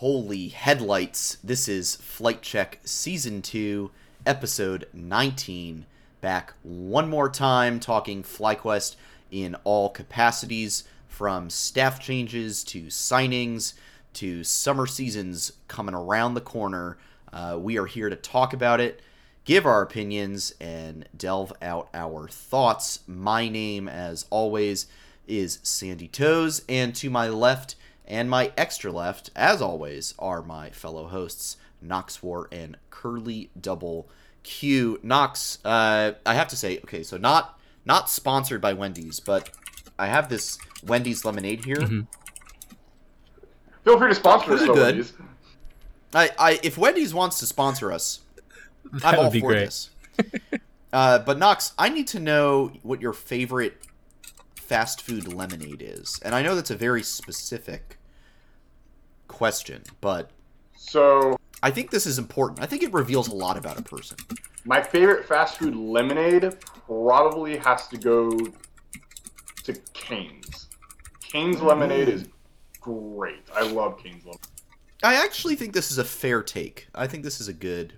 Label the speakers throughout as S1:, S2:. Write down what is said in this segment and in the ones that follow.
S1: Holy headlights. This is Flight Check Season 2, Episode 19. Back one more time talking FlyQuest in all capacities from staff changes to signings to summer seasons coming around the corner. Uh, we are here to talk about it, give our opinions, and delve out our thoughts. My name, as always, is Sandy Toes, and to my left and my extra left, as always, are my fellow hosts, Knox War and Curly Double Q. Knox, uh, I have to say, okay, so not not sponsored by Wendy's, but I have this Wendy's lemonade here.
S2: Mm-hmm.
S3: Feel free to sponsor us,
S1: Pretty good.
S3: Wendy's.
S1: I, I if Wendy's wants to sponsor us,
S2: That
S1: I'm
S2: would
S1: all
S2: be
S1: for
S2: great.
S1: this. uh, but Knox, I need to know what your favorite fast food lemonade is, and I know that's a very specific question, but
S3: So,
S1: I think this is important. I think it reveals a lot about a person.
S3: my favorite fast food lemonade probably has to go to Cane's. Cane's lemonade is great. I love Cane's lemonade.
S1: I actually think this is a fair take. I think this is a good,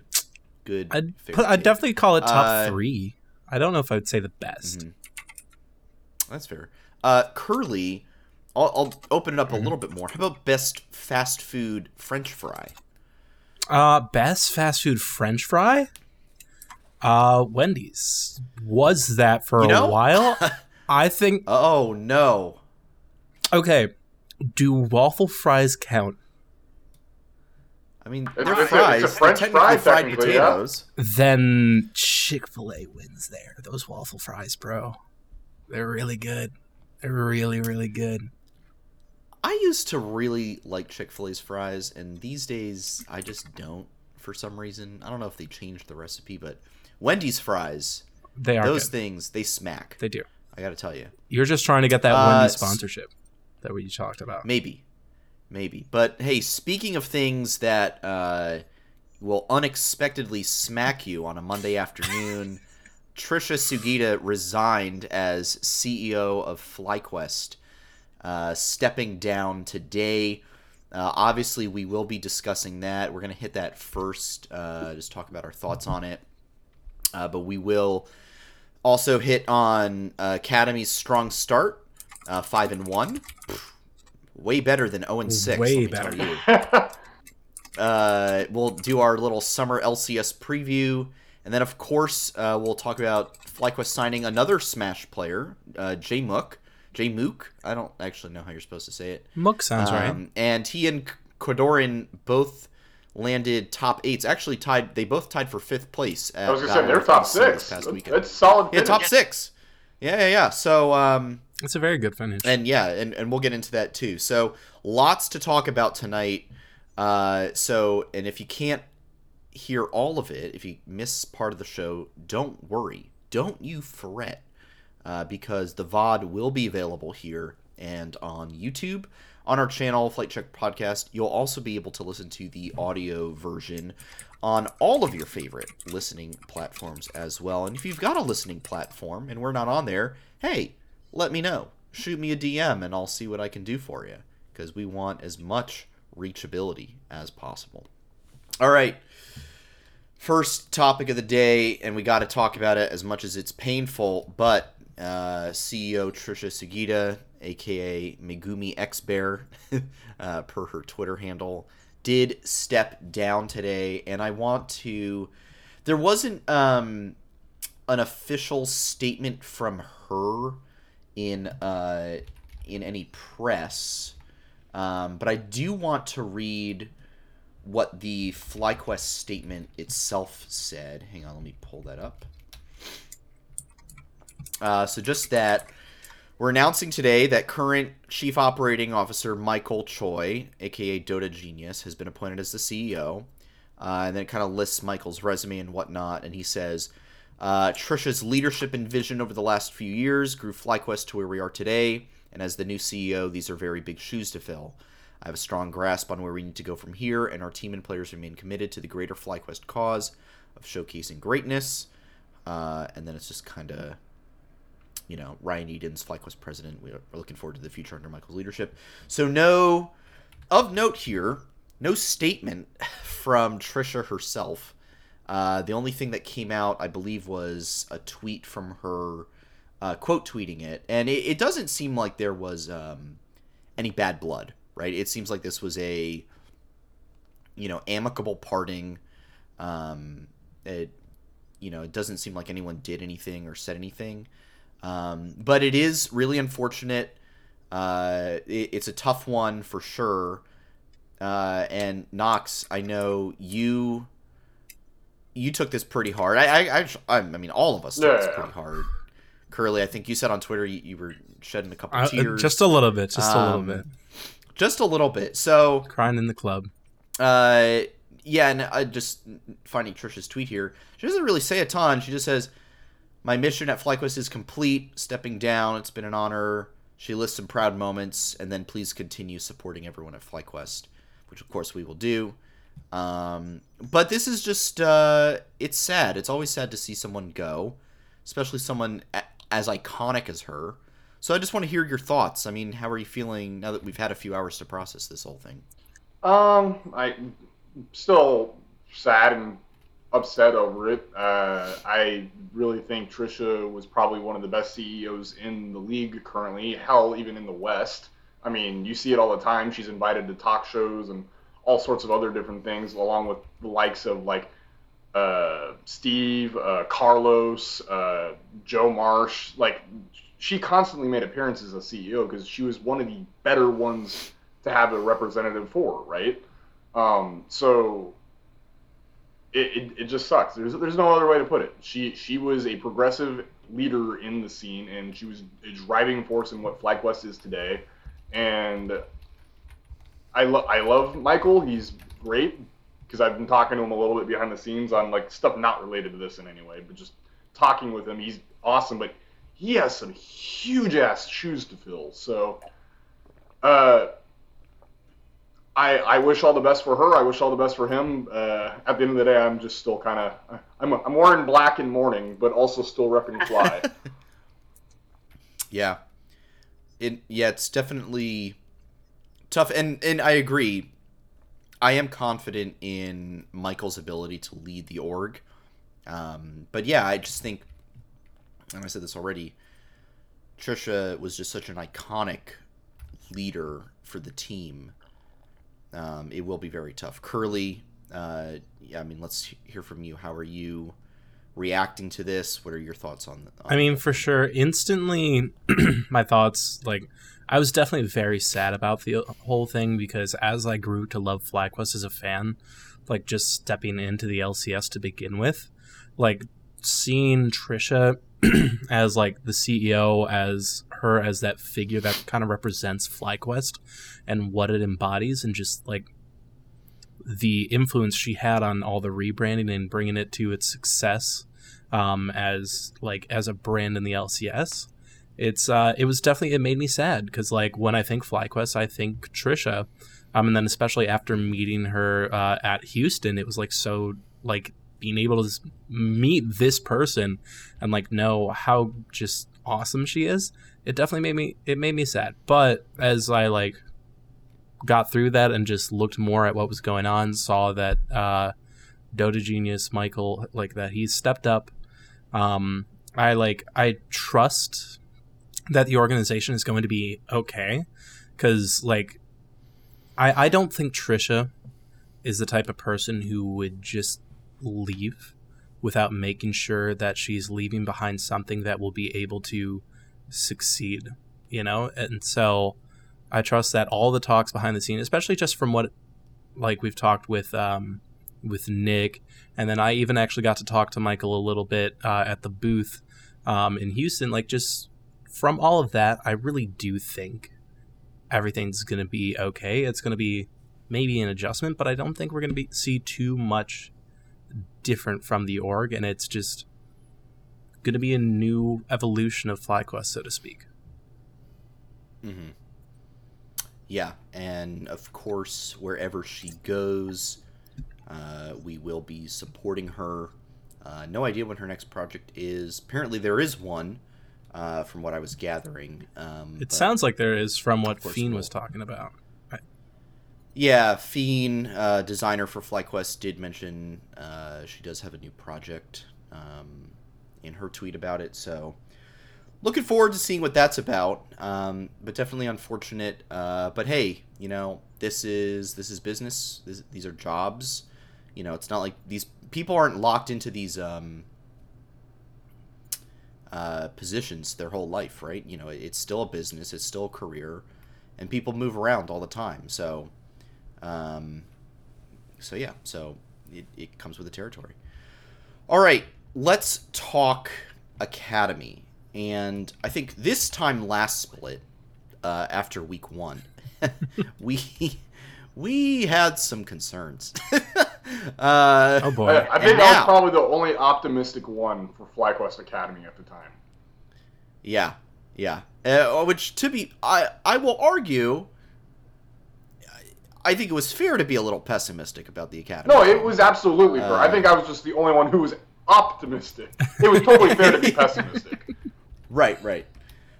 S1: good.
S2: I'd
S1: fair
S2: put, I'd definitely call it top
S1: Uh,
S2: three. I don't know if I'd say the best.
S1: Mhm. That's fair. Uh, Curly, I'll, I'll open it up
S2: Mm-hmm.
S1: a little bit more. How about best fast food French fry?
S2: Uh, best fast food French fry. Uh, Wendy's was that for
S1: You know?
S2: a while. I think.
S1: Oh no.
S2: Okay, do waffle fries count?
S1: I mean, they're
S3: a- it's a-
S1: fries.
S3: it's a French
S1: they're technically
S3: fry,
S1: fried
S3: technically, yeah.
S1: potatoes.
S2: Then Chick Fil A wins there. Those waffle fries, bro. They're really good. They're really, really good.
S1: I used to really like Chick Fil A's fries, and these days I just don't for some reason. I don't know if they changed the recipe, but Wendy's fries,
S2: They are
S1: those
S2: good.
S1: things, they smack.
S2: They do.
S1: I got to tell you.
S2: You're just trying to get that
S1: Uh,
S2: Wendy's sponsorship that we talked about.
S1: Maybe, maybe. But hey, speaking of things that uh, will unexpectedly smack you on a Monday afternoon, Tricia Sugita resigned as CEO of FlyQuest, uh, stepping down today. Uh, obviously, we will be discussing that. We're going to hit that first, uh, just talk about our thoughts on it. Uh, but we will also hit on uh, Academy's strong start, uh, five and one, way better than zero and six.
S2: Way better.
S1: You. Uh, we'll do our little summer LCS preview, and then of course uh, we'll talk about FlyQuest signing another Smash player, uh, Jmook. Jmook. I don't actually know how you're supposed to say it.
S2: Mook sounds right.
S1: Um, And he and Kodorin both landed top eights. Actually, tied. They both tied for fifth place. At
S3: I was gonna say they're top
S1: DC this
S3: six.
S1: past
S3: That's,
S1: weekend.
S3: that's solid.
S1: Yeah, top six. Yeah, yeah, yeah. So, um,
S2: It's a very good finish.
S1: and yeah, and, and we'll get into that too. So, lots to talk about tonight. Uh, so, and if you can't hear all of it, if you miss part of the show, don't worry. Don't you fret, uh, because the VOD will be available here and on YouTube. On our channel, Flight Check Podcast, you'll also be able to listen to the audio version on all of your favorite listening platforms as well. And if you've got a listening platform and we're not on there, hey, let me know. Shoot me a DM and I'll see what I can do for you because we want as much reachability as possible. All right. First topic of the day, and we got to talk about it as much as it's painful, but uh, CEO Tricia Sugita, aka Megumi X Bear, uh, per her Twitter handle, did step down today, and I want to. There wasn't um, an official statement from her in uh, in any press, um, but I do want to read what the FlyQuest statement itself said. Hang on, let me pull that up. Uh, so just that we're announcing today that current Chief Operating Officer Michael Choi, aka Dota Genius, has been appointed as the CEO. Uh, and then it kind of lists Michael's resume and whatnot, and he says uh, Tricia's leadership and vision over the last few years grew FlyQuest to where we are today, and as the new CEO, these are very big shoes to fill. I have a strong grasp on where we need to go from here, and our team and players remain committed to the greater FlyQuest cause of showcasing greatness. Uh, and then it's just kind of, you know, Ryan Eden's FlyQuest president. We are looking forward to the future under Michael's leadership. So, no, of note here, no statement from Tricia herself. Uh, the only thing that came out, I believe, was a tweet from her, uh, quote tweeting it, and it, it doesn't seem like there was um, any bad blood, right? It seems like this was a, you know, amicable parting. Um, it, you know, it doesn't seem like anyone did anything or said anything, um, but it is really unfortunate. Uh, it, it's a tough one for sure. Uh, and Knox, I know you you took this pretty hard. I I, I, I mean, all of us took this pretty hard. Curly, I think you said on Twitter you, you were shedding a couple
S2: Uh,
S1: tears,
S2: just a little bit, just a little
S1: Um,
S2: bit.
S1: just a little bit. So,
S2: Crying in the club.
S1: uh, yeah, and I just finding Tricia's tweet here. She doesn't really say a ton. She just says, "My mission at FlyQuest is complete. Stepping down. It's been an honor." She lists some proud moments, and then please continue supporting everyone at FlyQuest, which of course we will do. Um, but this is just uh, it's sad. It's always sad to see someone go, especially someone a- as iconic as her. So I just want to hear your thoughts. I mean, how are you feeling now that we've had a few hours to process this whole thing?
S3: Um, I still sad and upset over it. Uh, I really think Tricia was probably one of the best CEOs in the league currently. Hell, even in the West. I mean, you see it all the time. She's invited to talk shows and all sorts of other different things, along with the likes of like uh, Steve, uh, Carlos, uh, Joe Marsh. Like, she constantly made appearances as a CEO because she was one of the better ones to have a representative for, right? Um, so it, it, it just sucks. There's there's no other way to put it. She she was a progressive leader in the scene, and she was a driving force in what FlyQuest is today. And I love I love Michael. He's great because I've been talking to him a little bit behind the scenes on like stuff not related to this in any way, but just talking with him. He's awesome, but he has some huge ass shoes to fill. So. Uh, I, I wish all the best for her. I wish all the best for him. Uh, at the end of the day, I'm just still kind of I'm, I'm wearing black in mourning, but also still repping fly.
S1: Yeah. It yeah, it's definitely tough and and I agree. I am confident in Michael's ability to lead the org. Um, but yeah, I just think and I said this already, Tricia was just such an iconic leader for the team. Um, it will be very tough. Curly, uh, I mean, let's hear from you. How are you reacting to this? What are your thoughts on? on
S2: I mean, for sure, instantly, my thoughts like I was definitely very sad about the whole thing because as I grew to love FlyQuest as a fan, like just stepping into the LCS to begin with, like seeing Tricia as like the CEO, as her as that figure that kind of represents FlyQuest and what it embodies, and just like the influence she had on all the rebranding and bringing it to its success um, as like as a brand in the LCS. It's uh, it was definitely it made me sad because like when I think FlyQuest, I think Tricia, um, and then especially after meeting her uh, at Houston, it was like so like being able to meet this person and like know how just awesome she is. It definitely made me it made me sad. But as I like got through that and just looked more at what was going on, saw that uh, Dota Genius Michael like that he stepped up. Um, I like I trust that the organization is going to be okay because like I I don't think Tricia is the type of person who would just leave without making sure that she's leaving behind something that will be able to succeed, you know? And so I trust that all the talks behind the scene, especially just from what like we've talked with um with Nick and then I even actually got to talk to Michael a little bit uh, at the booth um, in Houston like just from all of that, I really do think everything's going to be okay. It's going to be maybe an adjustment, but I don't think we're going to be see too much different from the org, and it's just going to be a new evolution of FlyQuest, so to speak.
S1: Mm-hmm. Yeah, and of course, wherever she goes, uh, we will be supporting her. Uh, no idea when her next project is. Apparently, there is one, uh, from what I was gathering. Um,
S2: It sounds like there is from what Fiend
S1: we'll-
S2: was talking about.
S1: Yeah, Fiend, uh, designer for FlyQuest, did mention uh, she does have a new project um, in her tweet about it. So, looking forward to seeing what that's about. Um, but definitely unfortunate. Uh, but hey, you know, this is this is business. This, these are jobs. You know, it's not like these people aren't locked into these um, uh, positions their whole life, right? You know, it's still a business. It's still a career, and people move around all the time. So. Um, so yeah, so it, it comes with the territory. All right, let's talk Academy. And I think this time last split, uh, after week one, we we had some concerns. uh,
S2: Oh boy.
S3: I, I think
S1: And
S3: I was probably the only optimistic one for FlyQuest Academy at the time.
S1: Yeah, yeah. Uh, which to be, I I will argue. I think it was fair to be a little pessimistic about the academy.
S3: No, it was absolutely fair. I
S1: Uh,
S3: think I was just the only one who was optimistic. It was totally fair to be pessimistic.
S1: Right, right.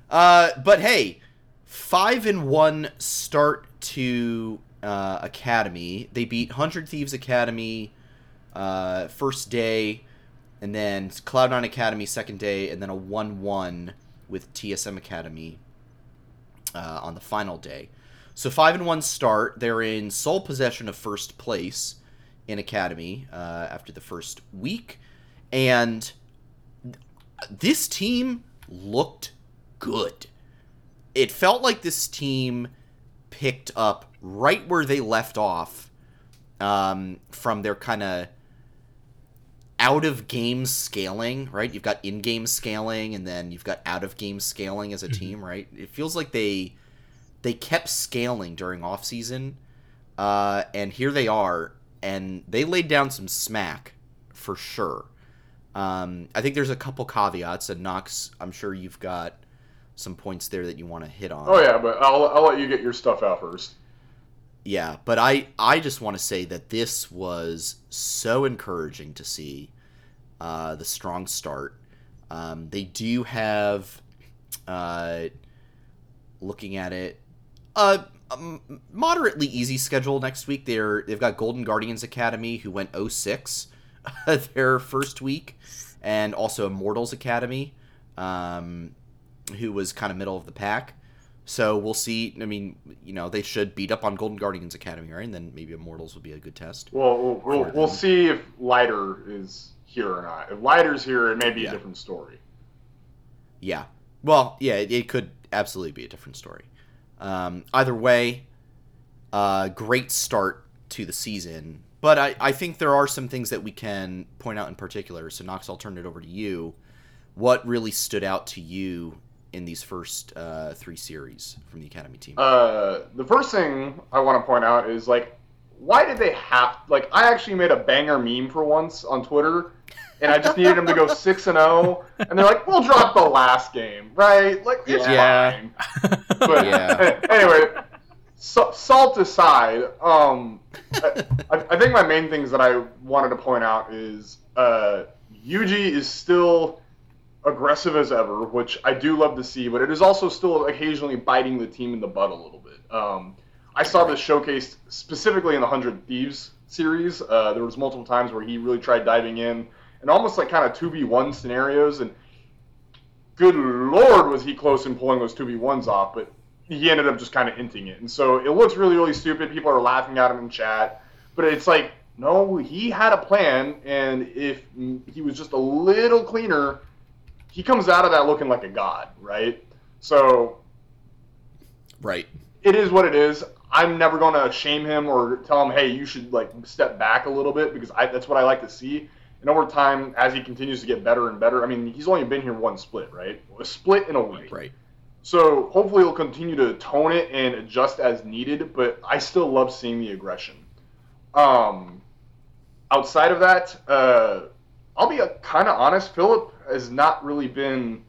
S1: Uh, but hey, five and one start to uh, Academy. They beat Hundred Thieves Academy uh, first day, and then Cloud Nine Academy second day, and then a one-one with TSM Academy uh, on the final day. So five and one start. They're in sole possession of first place in Academy uh, after the first week, and this team looked good. It felt like this team picked up right where they left off um, from their kind of out of game scaling, right? You've got in game scaling and then you've got out of game scaling as a team, right? It feels like they they kept scaling during off season, uh, and here they are, and they laid down some smack for sure. Um, I think there's a couple caveats, and Knox, I'm sure you've got some points there that you want to hit on.
S3: Oh yeah, but I'll, I'll let you get your stuff out first.
S1: Yeah, but I I just want to say that this was so encouraging to see uh, the strong start. Um, they do have, uh, looking at it, a, a moderately easy schedule next week. They're they've got Golden Guardians Academy who went 06 their first week, and also Immortals Academy, um, who was kind of middle of the pack. So we'll see. I mean, you know, they should beat up on Golden Guardians Academy, right? And then maybe Immortals would be a good test.
S3: Well, we'll, we'll, we'll see if Lighter is here or not. If Lighter's here, it may be
S1: Yeah.
S3: a different story.
S1: Yeah. Well, yeah, it, it could absolutely be a different story. Um, either way, uh, great start to the season. But I, I think there are some things that we can point out in particular. So, Knox, I'll turn it over to you. What really stood out to you in these first uh, three series from the Academy team?
S3: Uh, the first thing I want to point out is like, why did they have like? I actually made a banger meme for once on Twitter, and I just needed them to go six and zero, and they're like, "We'll drop the last game, right? Like it's
S1: Yeah.
S3: fine." But
S1: Yeah.
S3: anyway, so, salt aside, um, I, I think my main things that I wanted to point out is uh, Yuji is still aggressive as ever, which I do love to see, but it is also still occasionally biting the team in the butt a little bit. Um, I saw this showcased specifically in the Hundred Thieves series. Uh, there was multiple times where he really tried diving in and almost like kind of two v one scenarios, and good lord, was he close in pulling those two v ones off, but he ended up just kind of hinting it, and so it looks really really stupid. People are laughing at him in chat, but it's like no, he had a plan, and if he was just a little cleaner, he comes out of that looking like a god, right? So
S1: right.
S3: it is what it is. I'm never going to shame him or tell him, hey, you should like step back a little bit because I, that's what I like to see. And over time, as he continues to get better and better, I mean, he's only been here one split, right? A split in a week.
S1: Right.
S3: So hopefully he'll continue to tone it and adjust as needed. But I still love seeing the aggression. Um, outside of that, uh, I'll be kind of honest. Philip has not really been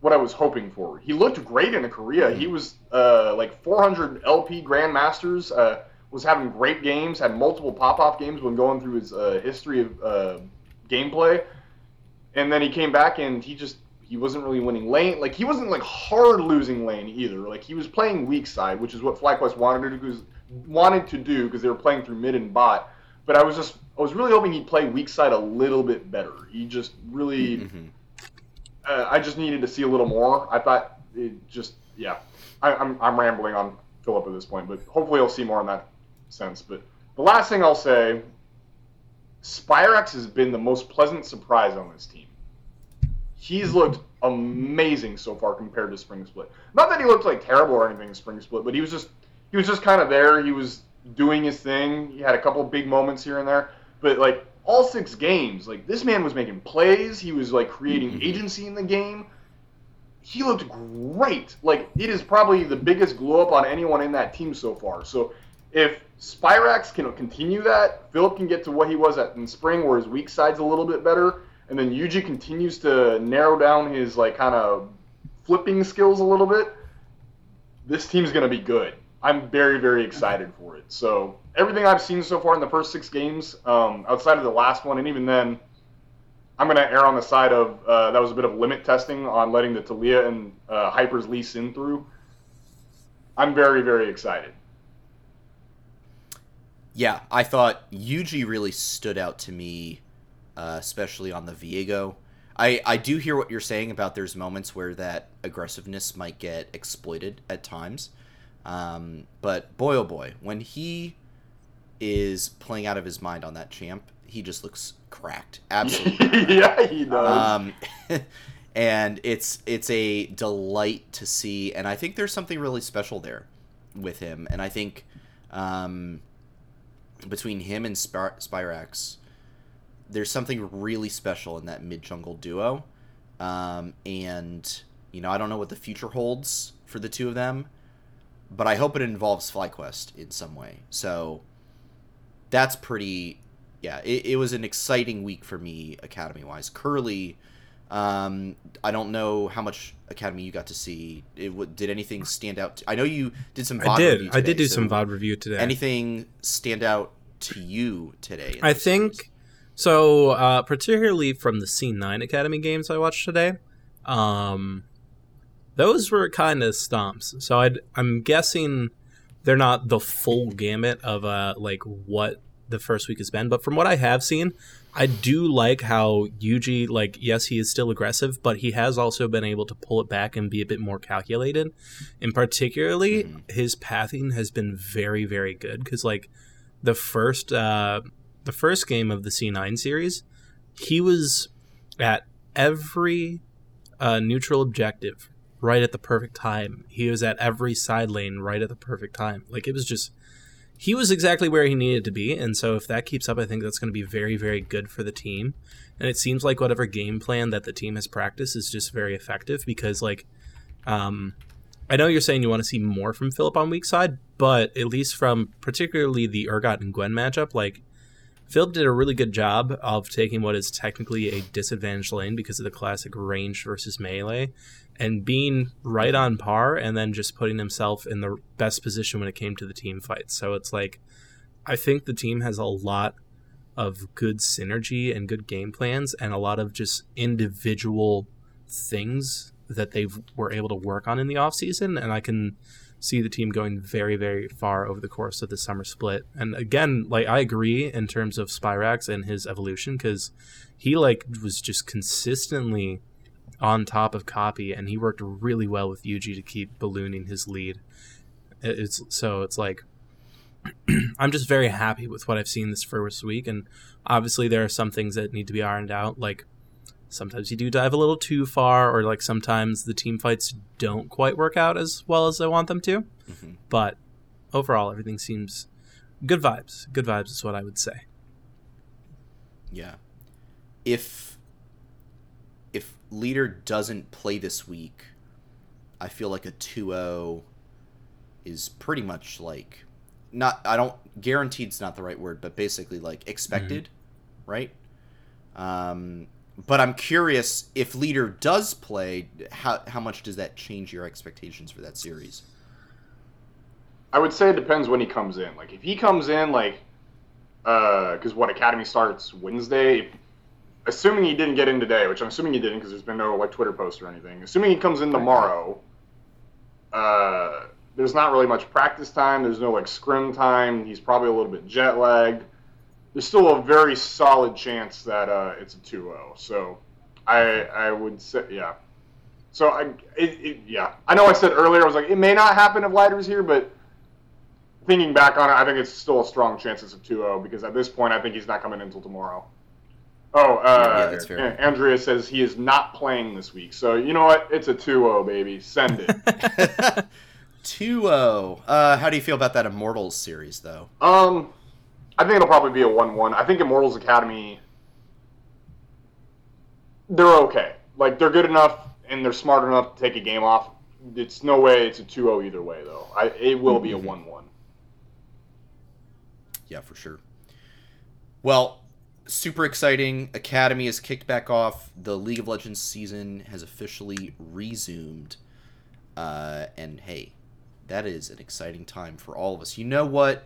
S3: what I was hoping for. He looked great in Korea. He was uh, like 400 LP Grandmasters. Uh, was having great games. Had multiple pop-off games when going through his uh, history of uh, gameplay. And then he came back and he just he wasn't really winning lane. Like he wasn't like hard losing lane either. Like he was playing weak side, which is what FlyQuest wanted to do. Wanted to do because they were playing through mid and bot. But I was just I was really hoping he'd play weak side a little bit better. He just really
S1: Mm-hmm.
S3: Uh, I just needed to see a little more. I thought it just yeah. I, I'm I'm rambling on Philip at this point, but hopefully I'll see more in that sense. But the last thing I'll say, Spyrex has been the most pleasant surprise on this team. He's looked amazing so far compared to Spring Split. Not that he looked like terrible or anything in Spring Split, but he was just he was just kind of there. He was doing his thing. He had a couple big moments here and there, but like all six games, like this man was making plays. He was like creating
S1: Mhm.
S3: agency in the game. He looked great. Like it is probably the biggest glow up on anyone in that team so far. So if Spyrax can continue that, Philip can get to what he was at in spring, where his weak side's a little bit better, and then Yuji continues to narrow down his like kind of flipping skills a little bit. This team's gonna be good. I'm very very excited for it. So everything I've seen so far in the first six games, um, outside of the last one, and even then, I'm gonna err on the side of uh, that was a bit of limit testing on letting the Taliyah and uh, Hypers lease in through. I'm very very excited.
S1: Yeah, I thought Yuji really stood out to me, uh, especially on the Viego. I, I do hear what you're saying about there's moments where that aggressiveness might get exploited at times. Um, but boy, oh boy, when he is playing out of his mind on that champ, he just looks cracked. Absolutely.
S3: yeah, he does.
S1: um, and it's it's a delight to see, and I think there's something really special there with him, and I think um, between him and Spir- Spirax, there's something really special in that mid jungle duo, um, and you know I don't know what the future holds for the two of them, but I hope it involves FlyQuest in some way. So that's pretty yeah, it, it was an exciting week for me academy wise. Curly, um, I don't know how much academy you got to see. It did anything stand out? To, I know you did some. VOD
S2: I did.
S1: review
S2: I did do
S1: so
S2: some VOD review today.
S1: Anything stand out to you today?
S2: I think
S1: series?
S2: so. Uh, particularly from the C9 Academy games I watched today, um, those were kind of stomps. So I'd, I'm guessing they're not the full gamut of uh, like what the first week has been, but from what I have seen, I do like how Yuji, like, yes, he is still aggressive, but he has also been able to pull it back and be a bit more calculated. And particularly,
S1: Mhm.
S2: his pathing has been very, very good because, like, the first uh, the first game of the C9 series, he was at every uh, neutral objective right at the perfect time. He was at every side lane right at the perfect time. Like it was just he was exactly where he needed to be, and so if that keeps up, I think that's going to be very, very good for the team. And it seems like whatever game plan that the team has practiced is just very effective because, like, um, I know you're saying you want to see more from Philip on weak side, but at least from particularly the Urgot and Gwen matchup, like Philip did a really good job of taking what is technically a disadvantaged lane because of the classic range versus melee and being right on par and then just putting himself in the best position when it came to the team fight. So it's like I think the team has a lot of good synergy and good game plans and a lot of just individual things that they were able to work on in the offseason and I can see the team going very very far over the course of the summer split. And again, like I agree in terms of Spyrax and his evolution cuz he like was just consistently on top of copy and he worked really well with Yuji to keep ballooning his lead. It's so it's like I'm just very happy with what I've seen this first week and obviously there are some things that need to be ironed out like sometimes you do dive a little too far or like sometimes the team fights don't quite work out as well as I want them to.
S1: Mhm.
S2: But overall everything seems good vibes. Good vibes is what I would say.
S1: Yeah. If if leader doesn't play this week, I feel like a 2-0 is pretty much like not I don't guaranteed's not the right word, but basically like expected, right? Um but I'm curious if leader does play, how how much does that change your expectations for that series?
S3: I would say it depends when he comes in. Like if he comes in like, because what academy starts Wednesday. Assuming he didn't get in today, which I'm assuming he didn't because there's been no like Twitter post or anything. Assuming he comes in tomorrow, uh, there's not really much practice time. There's no like scrim time. He's probably a little bit jet lagged. There's still a very solid chance that uh, it's a 2-0. So I I would say yeah. So I it, it, yeah I know I said earlier I was like it may not happen if Lighter's here, but thinking back on it, I think it's still a strong chance it's a 2-0 because at this point I think he's not coming in until tomorrow. Oh, uh,
S1: Yeah, that's fair.
S3: Andrea says he is not playing this week. So you know what? It's a 2-0, baby. Send it.
S1: 2-0. Uh, how do you feel about that Immortals series, though?
S3: um, I think it'll probably be a 1-1. I think Immortals Academy, they're okay. Like they're good enough and they're smart enough to take a game off. It's no way it's a 2-0 either way though. I it will be a 1-1.
S1: Yeah, for sure. Well, super exciting. Academy is kicked back off. The League of Legends season has officially resumed. Uh, and hey, that is an exciting time for all of us. You know what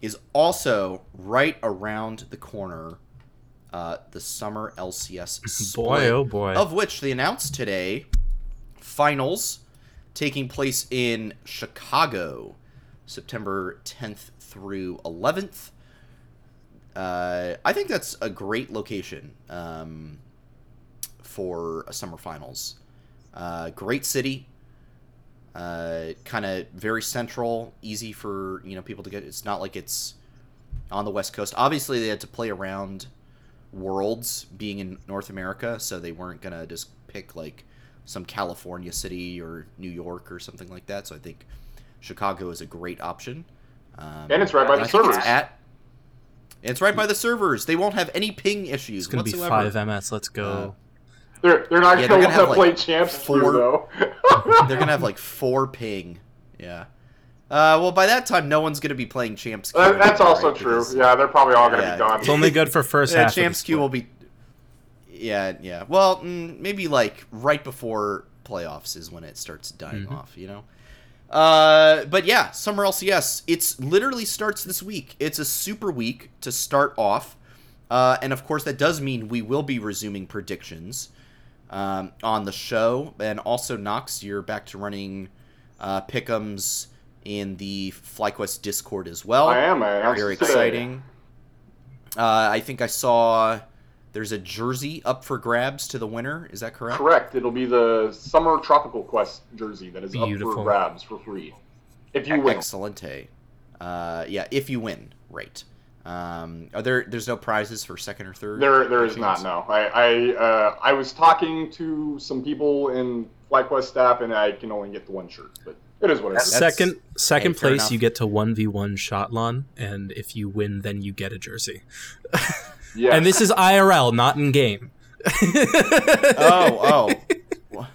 S1: is also right around the corner? Uh, the summer LCS split,
S2: Boy, oh boy.
S1: of which they announced today finals taking place in Chicago, September 10th through 11th. Uh, I think that's a great location um, for a summer finals. Uh, great city, uh, kind of very central, easy for you know people to get. It's not like it's on the west coast. Obviously, they had to play around worlds being in North America, so they weren't gonna just pick like some California city or New York or something like that. So I think Chicago is a great option. Um,
S3: And it's right by the servers.
S1: At, it's right by the servers. They won't have any ping issues
S2: it's gonna be five MS. Let's go.
S3: They're they're not
S1: Yeah,
S3: going
S1: they're
S3: to
S1: gonna
S3: want
S1: have,
S3: to
S1: like,
S3: play champs
S1: four-
S3: queue, though.
S1: They're gonna have like four ping. Yeah. Uh, well, by that time, no one's gonna be playing Champs. Queue
S3: That- that's
S1: anymore,
S3: also
S1: right?
S3: true.
S1: Because-
S3: Yeah, they're probably all going to
S1: Yeah.
S3: be gone.
S2: it's only good for first
S1: Yeah,
S2: half.
S1: Champs
S2: of the
S1: Queue
S2: split.
S1: will be. Yeah, yeah. Well, mm, maybe like right before playoffs is when it starts dying
S2: Mhm.
S1: off. You know. Uh, but yeah, Summer LCS. It's literally starts this week. It's a super week to start off, uh, and of course that does mean we will be resuming predictions um, on the show, and also Knox, you're back to running uh, pickums in the FlyQuest Discord as well.
S3: I am. I
S1: Very exciting. Uh, I think I saw there's a jersey up for grabs to the winner. Is that correct?
S3: Correct. It'll be the Summer Tropical Quest jersey that is up for grabs for free. If you win.
S1: Excellente. Uh, yeah, if you win, right. Um, are there? There's no prizes for second or third.
S3: There, there is not. No, I, I, uh, I was talking to some people in FlyQuest staff, and I can only get the one shirt. But it is what it is.
S1: That's-
S2: Second, second
S1: hey,
S2: place, you get to one v one Shotlon, and if you win, then you get a jersey.
S3: Yes.
S2: And this is IRL, not in game.
S1: Oh, oh.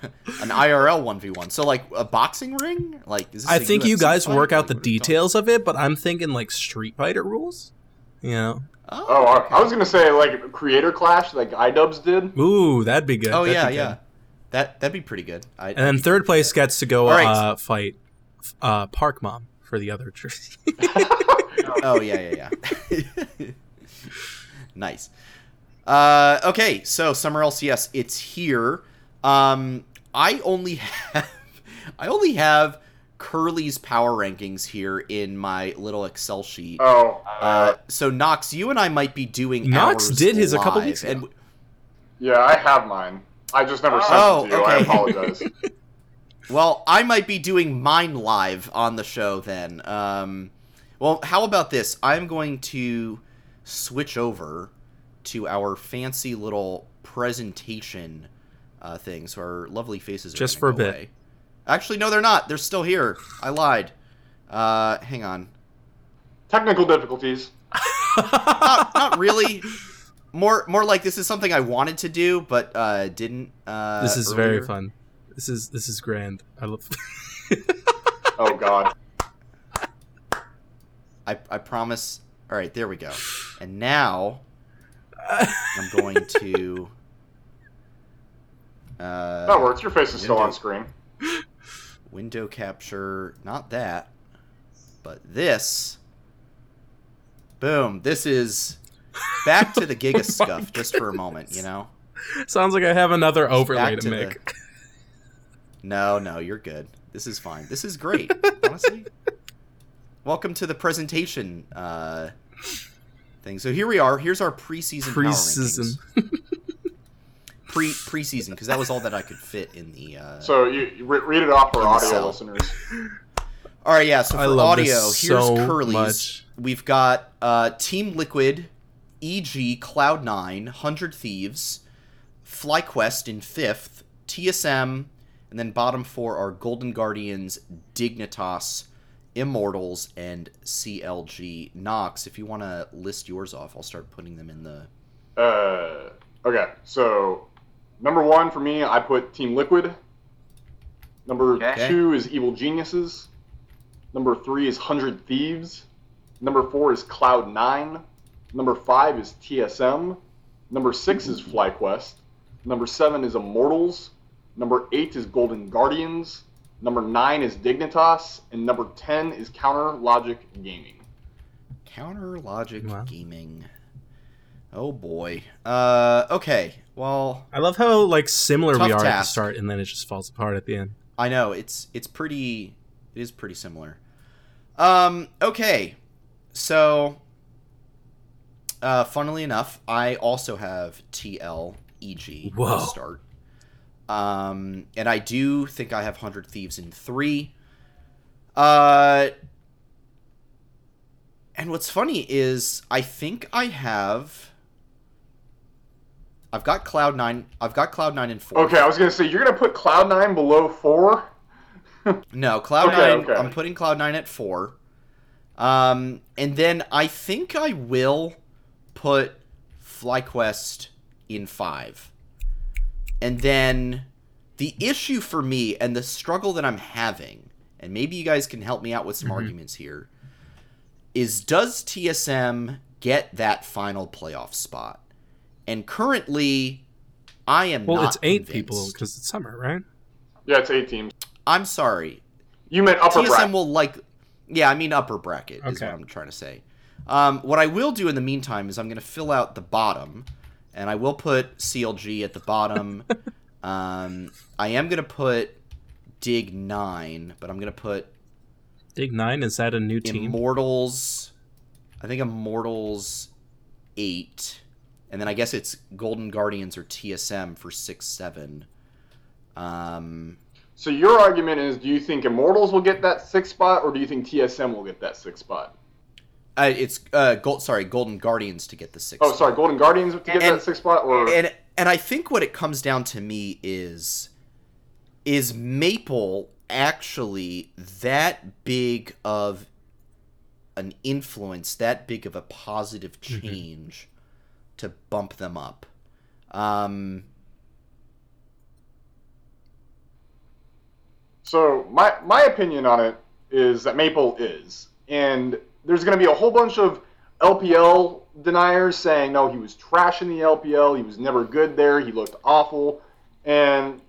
S1: An IRL one v one. So like a boxing ring. Like is this
S2: I
S1: a
S2: think you guys
S1: fight?
S2: work out
S1: Like,
S2: the
S1: what are we talking-
S2: details of it, but I'm thinking like Street Fighter rules. You know?
S1: Oh,
S3: Oh, I, I was gonna say like Creator Clash, like iDubbbz did.
S2: Ooh, that'd be good.
S1: oh
S2: That'd
S1: yeah,
S2: be
S1: yeah.
S2: Good.
S1: That that'd be pretty good. I,
S2: And then third place gets to go
S1: All right.
S2: uh, fight uh, Park Mom for the other jersey.
S1: Oh yeah, yeah, yeah. nice. Uh, okay, so summer LCS, it's here. Um, I only have, I only have Curly's power rankings here in my little Excel sheet.
S3: Oh,
S1: Uh,
S3: uh,
S1: so Knox, you and I might be doing
S2: Knox did his a couple weeks ago.
S1: and
S3: yeah, I have mine. I just never sent
S1: Oh,
S3: it to you. I apologize.
S1: Well, I might be doing mine live on the show then. Um, well, how about this? I'm going to switch over to our fancy little presentation uh, thing. So our lovely faces are
S2: Just for a bit.
S1: away. Actually, no, they're not. They're still here. I lied. Uh, hang on.
S3: Technical difficulties.
S1: Not, not really. More, more like this is something I wanted to do, but uh, didn't. Uh,
S2: this is very fun. This is this is grand. I love.
S3: Oh God.
S1: I, I promise. All right, there we go. And now I'm going to. Uh,
S3: That works. Your face is still on screen.
S1: Window capture, not that, but this. Boom! This is back to the Giga
S2: Oh
S1: scuff just for a moment, you know.
S2: Sounds like I have another overlay
S1: back
S2: to,
S1: to the-
S2: make.
S1: No, no, you're good. This is fine. This is great. honestly. Welcome to the presentation uh, thing. So here we are. Here's our preseason power
S2: Preseason.
S1: Pre preseason because that was all that I could fit in the. Uh...
S3: So you, you re- read it off for audio
S1: cell.
S3: listeners.
S1: All right, yeah. So
S2: I
S1: for
S2: love
S1: audio, here's
S2: so
S1: Curly's.
S2: much.
S1: We've got uh, Team Liquid, EG, Cloud Nine, Hundred Thieves, FlyQuest in fifth, TSM, and then bottom four are Golden Guardians, Dignitas, Immortals, and CLG. Knox, if you want to list yours off, I'll start putting them in the.
S3: Uh, okay, so number one for me, I put Team Liquid. Number
S4: Okay.
S3: two is Evil Geniuses. Number three is Hundred Thieves. Number four is Cloud Nine. Number five is TSM. Number six is FlyQuest. Number seven is Immortals. Number eight is Golden Guardians. Number nine is Dignitas, and number ten is Counter Logic Gaming.
S1: Counter Logic
S2: Wow.
S1: Gaming. Oh boy. Uh, okay. Well,
S2: I love how like similar we
S1: Tough
S2: are at the start, and then it just falls apart at the end.
S1: I know it's it's pretty it is pretty similar. Um okay. So uh funnily enough, I also have TLEG
S2: Whoa.
S1: to start. Um and I do think I have 100 Thieves in 3. Uh and what's funny is I think I have I've got Cloud 9 I've got Cloud 9 in 4.
S3: Okay, I was gonna say you're gonna put Cloud Nine below four.
S1: No, Cloud
S3: Okay,
S1: Nine.
S3: okay.
S1: I'm putting Cloud Nine at four. Um, and then I think I will put FlyQuest in five. And then the issue for me and the struggle that I'm having, and maybe you guys can help me out with some
S2: Mm-hmm.
S1: arguments here, is does TSM get that final playoff spot? And currently, I am
S2: Well,
S1: not
S2: it's eight people because it's summer, right?
S3: Yeah, it's eight teams.
S1: I'm sorry.
S3: You meant upper
S1: TSM
S3: bracket.
S1: will like, yeah, I mean upper bracket is what I'm trying to say. Um, what I will do in the meantime is I'm going to fill out the bottom, and I will put CLG at the bottom. um, I am going to put Dig Nine, but I'm going to put
S2: Dig Nine is that a new team?
S1: Immortals. I think Immortals eight, and then I guess it's Golden Guardians or TSM for six seven. Um,
S3: So your argument is: Do you think Immortals will get that six spot, or do you think TSM will get that six spot?
S1: Uh, it's uh, gold. Sorry, Golden Guardians to get the six.
S3: Oh, sorry, Golden Guardians to get
S1: And-
S3: that six spot, or
S1: and and I think what it comes down to me is is Maple actually that big of an influence, that big of a positive change to bump them up. Um,
S3: So my my opinion on it is that Maple is, and there's going to be a whole bunch of LPL deniers saying no, he was trash in the LPL, he was never good there, he looked awful, and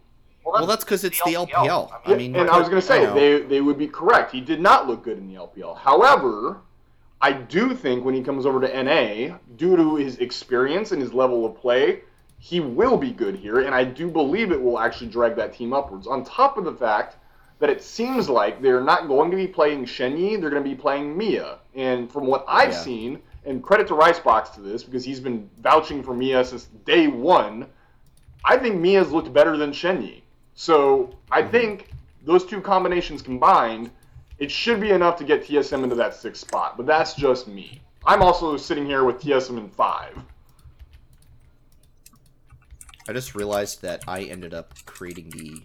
S1: well, that's because it's the LPL. I mean,
S3: and I was going to say they they would be correct. He did not look good in the LPL. However, I do think when he comes over to NA, due to his experience and his level of play, he will be good here, and I do believe it will actually drag that team upwards. On top of the fact that it seems like they're not going to be playing Shenyi, they're going to be playing Mia. And from what I've
S1: Yeah.
S3: seen, and credit to Ricebox to this because he's been vouching for Mia since day one. I think Mia's looked better than Shenyi. So I mm-hmm. think those two combinations combined, it should be enough to get TSM into that sixth spot. But that's just me. I'm also sitting here with TSM in five.
S1: I just realized that I ended up creating the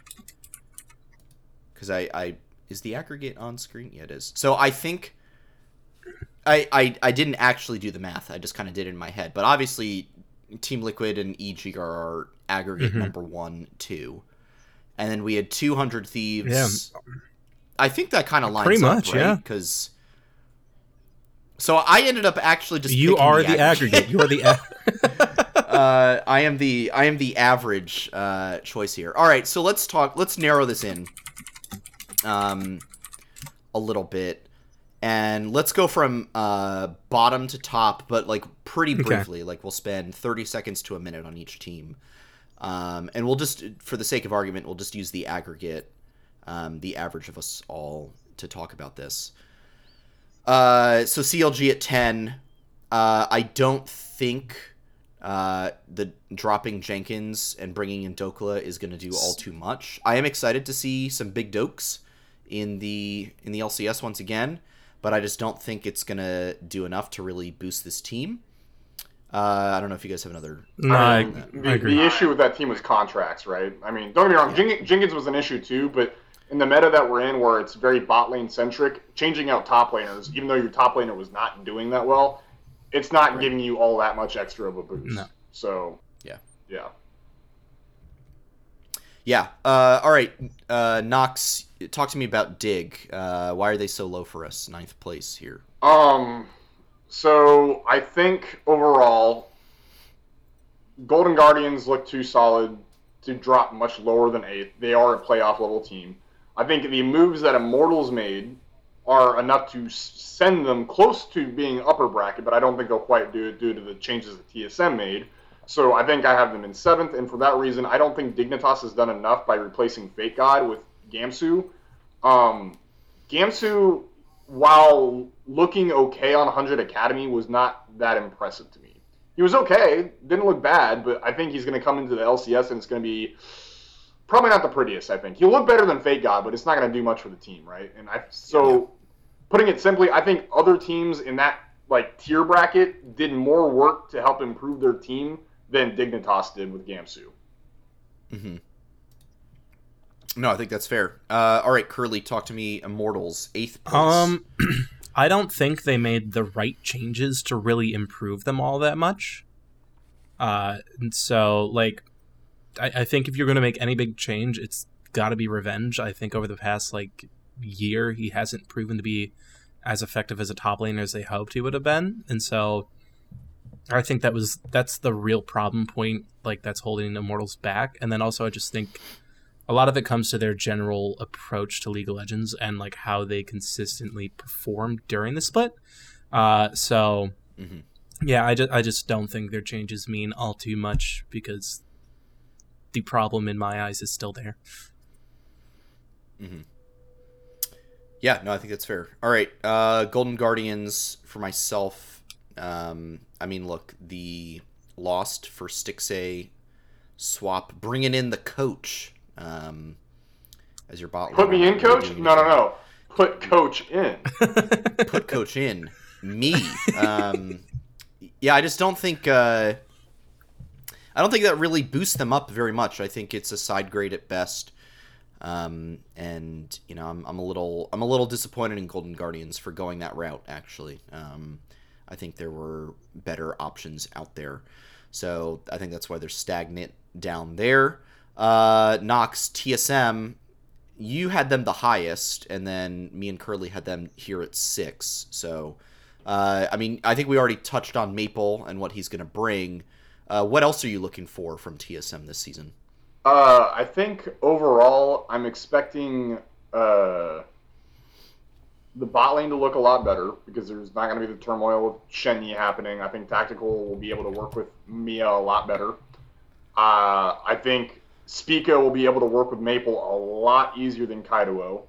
S1: because I I is the aggregate on screen? Yeah, it is. So I think I I, I didn't actually do the math. I just kind of did it in my head. But obviously, Team Liquid and EG are aggregate
S2: Mhm.
S1: number one, two, and then we had two hundred thieves.
S2: Yeah.
S1: I think that kind of lines
S2: Pretty
S1: up,
S2: much,
S1: right?
S2: yeah.
S1: Because so I ended up actually just
S2: You are the aggregate. You are the. A-
S1: uh, I am the I am the average uh, choice here. All right, so let's talk. Let's narrow this in, um, a little bit, and let's go from uh, bottom to top, but like pretty
S2: Okay.
S1: briefly. Like we'll spend thirty seconds to a minute on each team, um, and we'll just, for the sake of argument, we'll just use the aggregate, um, the average of us all to talk about this. Uh, so CLG at ten. Uh, I don't think uh, the dropping Jenkins and bringing in Dhokla is going to do all too much. I am excited to see some big dokes in the in the LCS once again, but I just don't think it's going to do enough to really boost this team. Uh, I don't know if you guys have another.
S2: No, I,
S3: mean,
S2: I
S3: the,
S2: agree.
S3: the issue with that team was contracts, right? I mean, don't get me wrong, Jen- Jenkins was an issue too, but in the meta that we're in, where it's very bot lane centric, changing out top laners, even though your top laner was not doing that well, it's not giving you all that much extra of a boost.
S2: No.
S3: So
S1: Yeah.
S3: yeah.
S1: Yeah. Uh, all right. Uh, Knox, talk to me about Dig. Uh, why are they so low for us? Ninth place here.
S3: Um, so I think overall, Golden Guardians look too solid to drop much lower than eighth. They are a playoff level team. I think the moves that Immortals made are enough to send them close to being upper bracket, but I don't think they'll quite do it due to the changes that TSM made. So I think I have them in seventh, and for that reason, I don't think Dignitas has done enough by replacing FakeGod with Gamsu. Um, Gamsu, while looking okay on 100 Academy, was not that impressive to me. He was okay, didn't look bad, but I think he's going to come into the LCS and it's going to be probably not the prettiest. I think he'll look better than FakeGod, but it's not going to do much for the team, right? And I so putting it simply, I think other teams in that like tier bracket did more work to help improve their team than Dignitas did with Gamsu.
S1: Mm-hmm. No, I think that's fair. Uh, all right, Curly, talk to me. Immortals, eighth place.
S2: Um, I don't think they made the right changes to really improve them all that much. Uh, and so like, I, I think if you're going to make any big change, it's got to be revenge. I think over the past like year, he hasn't proven to be as effective as a top laner as they hoped he would have been, and so I think that was that's the real problem point. Like that's holding Immortals back, and then also I just think a lot of it comes to their general approach to League of Legends and like how they consistently perform during the split. Uh, so
S1: Mhm.
S2: yeah, I just I just don't think their changes mean all too much because the problem in my eyes is still there.
S1: Yeah, no, I think that's fair. All right, uh, Golden Guardians for myself. Um, I mean, look, the lost for Stixxay swap, bringing in the coach um, as your bot.
S3: Put me in, coach? No, no, no. Put coach in.
S1: Put coach in. Me. Um, yeah, I just don't think. Uh, I don't think that really boosts them up very much. I think it's a side grade at best. Um, and you know, I'm, I'm a little I'm a little disappointed in Golden Guardians for going that route. Actually, um, I think there were better options out there. So I think that's why they're stagnant down there. Uh, Knox TSM, you had them the highest, and then me and Curly had them here at six. So, uh, I mean, I think we already touched on Maple and what he's going to bring. Uh, what else are you looking for from TSM this season?
S3: Uh, I think overall, I'm expecting uh, the bot lane to look a lot better because there's not going to be the turmoil with Shenyi happening. I think Tactical will be able to work with Mia a lot better. Uh, I think Spica will be able to work with Maple a lot easier than Kaido.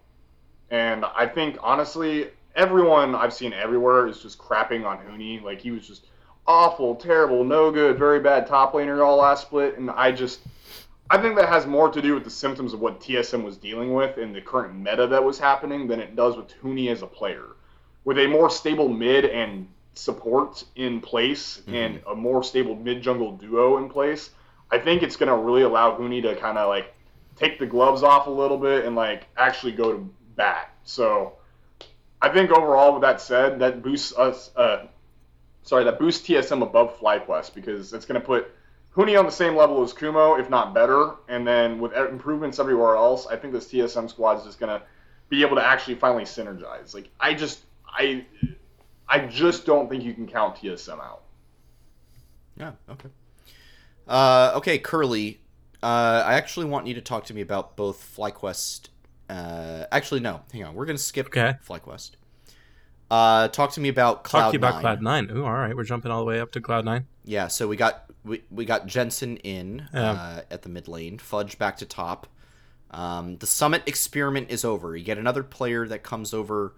S3: And I think, honestly, everyone I've seen everywhere is just crapping on Huni. Like, he was just awful, terrible, no good, very bad top laner all last split. And I just. I think that has more to do with the symptoms of what TSM was dealing with in the current meta that was happening than it does with Huni as a player. With a more stable mid and support in place mm-hmm. and a more stable mid jungle duo in place, I think it's going to really allow Huni to kind of like take the gloves off a little bit and like actually go to bat. So I think overall, with that said, that boosts us. Uh, sorry, that boosts TSM above FlyQuest because it's going to put Huni on the same level as Kumo, if not better. And then with improvements everywhere else, I think this TSM squad is just going to be able to actually finally synergize. Like I just, I, I just don't think you can count TSM out.
S1: Yeah. Okay. Uh, okay, Curly. Uh, I actually want you to talk to me about both FlyQuest. Uh, actually, no. Hang on. We're gonna skip
S2: Okay.
S1: FlyQuest. Uh, talk to me about Cloud
S2: Talk to you about
S1: Nine.
S2: Cloud Nine. Ooh, all right, we're jumping all the way up to Cloud Nine.
S1: Yeah. So we got we, we got Jensen in
S2: Yeah.
S1: uh, at the mid lane. Fudge back to top. Um, the Summit experiment is over. You get another player that comes over,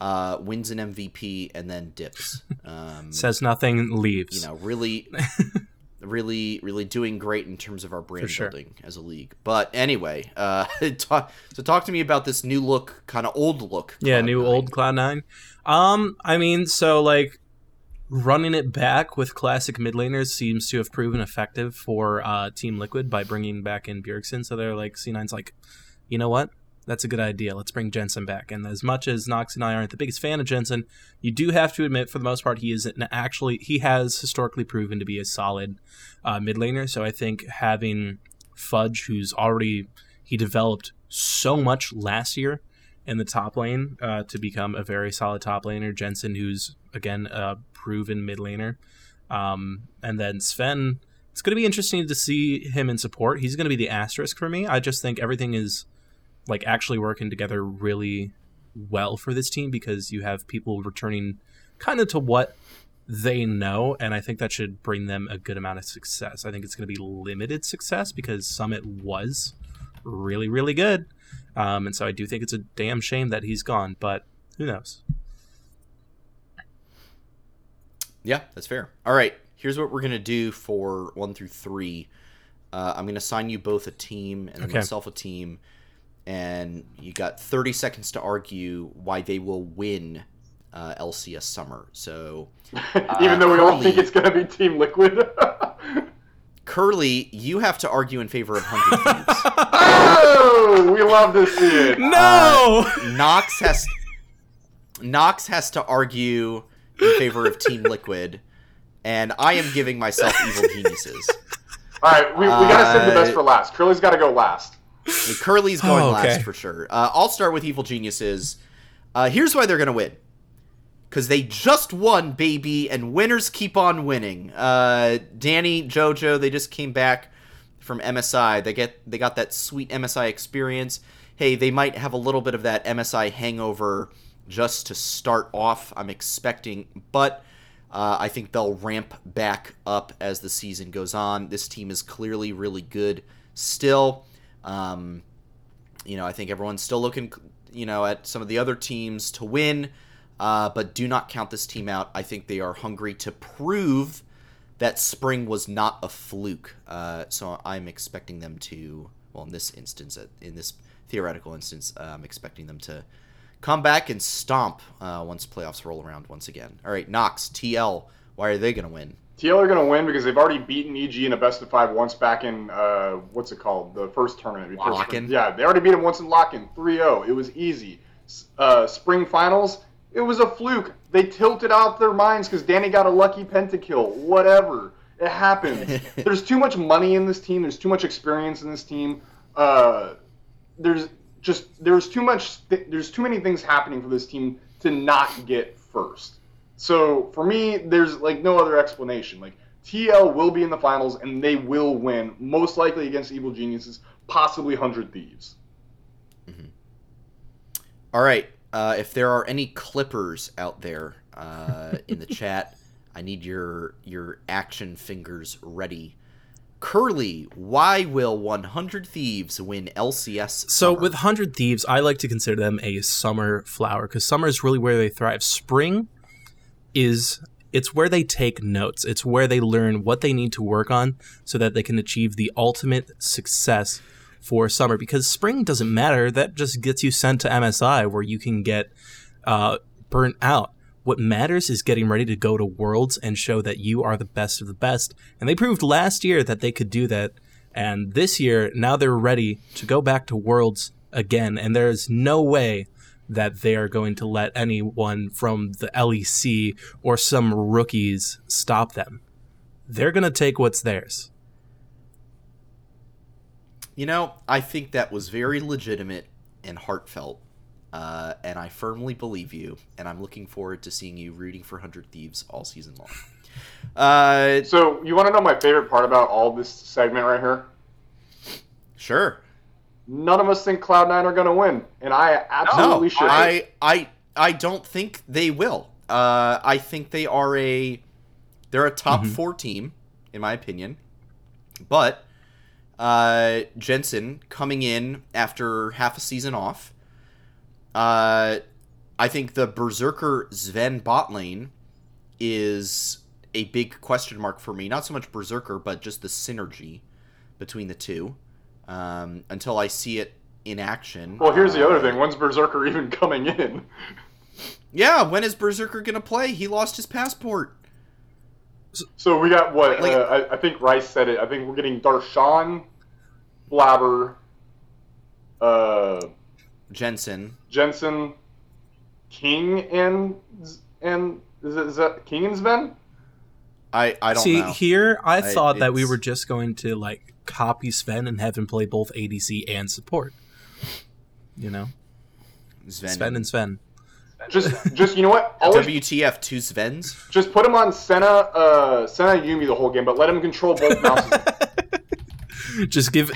S1: uh, wins an MVP, and then dips. Um,
S2: Says nothing, leaves.
S1: you know, really, really, really doing great in terms of our brand
S2: sure.
S1: building as a league. But anyway, uh, talk, so talk to me about this new look, kind of old look.
S2: yeah, new
S1: Nine.
S2: old Cloud Nine. Um, I mean, so like running it back with classic mid laners seems to have proven effective for uh, Team Liquid by bringing back in Bjergsen. So they're like C9's like, you know what? That's a good idea. Let's bring Jensen back. And as much as Knox and I aren't the biggest fan of Jensen, you do have to admit, for the most part, he is an actually he has historically proven to be a solid uh, mid laner. So I think having Fudge, who's already he developed so much last year in the top lane uh, to become a very solid top laner. Jensen, who's again a proven mid laner, um, and then Zven. It's going to be interesting to see him in support. He's going to be the asterisk for me. I just think everything is like actually working together really well for this team because you have people returning kind of to what they know, and I think that should bring them a good amount of success. I think it's going to be limited success because Summit was really, really good. Um, and so I do think it's a damn shame that he's gone, but who knows?
S1: Yeah, that's fair. All right, here's what we're gonna do for one through three. Uh, I'm gonna assign you both a team and
S2: Okay.
S1: myself a team, and you got 30 seconds to argue why they will win uh, LCS Summer. So,
S3: Even though we all
S1: Curly.
S3: think it's gonna be Team Liquid.
S1: Curly, you have to argue in favor of Hundred Thieves.
S3: oh, we love to see it.
S2: No!
S1: Knox has Knox has to argue in favor of Team Liquid, and I am giving myself evil geniuses.
S3: All right, we, we gotta save the best
S1: Uh,
S3: for last. Curly's gotta go last.
S1: And Curly's going
S2: Oh, okay.
S1: last for sure. Uh, I'll start with Evil Geniuses. Uh, here's why they're going to win. Because they just won, baby, and winners keep on winning. Uh, Danny, JoJo, they just came back from MSI. They get they got that sweet MSI experience. Hey, they might have a little bit of that MSI hangover just to start off. I'm expecting, but uh, I think they'll ramp back up as the season goes on. This team is clearly really good still. Um, you know, I think everyone's still looking, you know, at some of the other teams to win, uh, but do not count this team out. I think they are hungry to prove that spring was not a fluke. Uh, so I'm expecting them to, well, in this instance, uh, in this theoretical instance, uh, I'm expecting them to come back and stomp uh, once playoffs roll around once again. All right, Knox, TL, why are they going to win?
S3: TL are gonna win because they've already beaten EG in a best of five once back in uh, what's it called? The first tournament. before Yeah, they already beat them once in Lock-in, 3-0. It was easy. Uh, spring finals, it was a fluke. They tilted out their minds because Danny got a lucky pentakill. Whatever. It happened. there's too much money in this team. There's too much experience in this team. Uh, there's just there's too much. Th- there's too many things happening for this team to not get first. So for me, there's like no other explanation. Like TL will be in the finals and they will win, most likely against Evil Geniuses, possibly Hundred Thieves.
S1: All right. Uh, if there are any Clippers out there uh, in the chat, I need your your action fingers ready. Curly, why will 100 Thieves win LCS?
S2: So with 100 Thieves, I like to consider them a summer flower because summer is really where they thrive. Spring is it's where they take notes. It's where they learn what they need to work on so that they can achieve the ultimate success for summer because spring doesn't matter. That just gets you sent to MSI where you can get uh, burnt out. What matters is getting ready to go to Worlds and show that you are the best of the best. And they proved last year that they could do that. And this year, now they're ready to go back to Worlds again. And there's no way that they are going to let anyone from the LEC or some rookies stop them. They're going to take what's theirs.
S1: You know, I think that was very legitimate and heartfelt, uh, and I firmly believe you. And I'm looking forward to seeing you rooting for Hundred Thieves all season long. Uh,
S3: So you want to know my favorite part about all this segment right here?
S1: sure.
S3: None of us think Cloud Nine are going to win, and I absolutely
S1: No,
S3: should.
S1: I, I, I don't think they will. Uh, I think they are a, they're a top
S2: Mhm.
S1: four team, in my opinion, but Uh, Jensen coming in after half a season off. Uh, I think the Berserker Zven bot lane is a big question mark for me. Not so much Berserker, but just the synergy between the two. Um, until I see it in action.
S3: Well, here's the other thing. When's Berserker even coming in?
S1: Yeah, when is Berserker gonna play? He lost his passport.
S3: So we got what?
S1: Like-
S3: uh, I, I think Rice said it. I think we're getting Darshan, Blabber, uh,
S1: Jensen.
S3: Jensen, King, and and is, it, is that King and Zven?
S1: I I don't
S2: See,
S1: know.
S2: here I
S1: I-
S2: thought that we were just going to like copy Zven and have him play both ADC and support. You know,
S1: Zven.
S2: Zven and Zven.
S3: Just, just you know what? Always,
S1: WTF? Two Zvens.
S3: just put him on Senna, uh, Senna Yumi the whole game, but let him control both mouses.
S2: just give.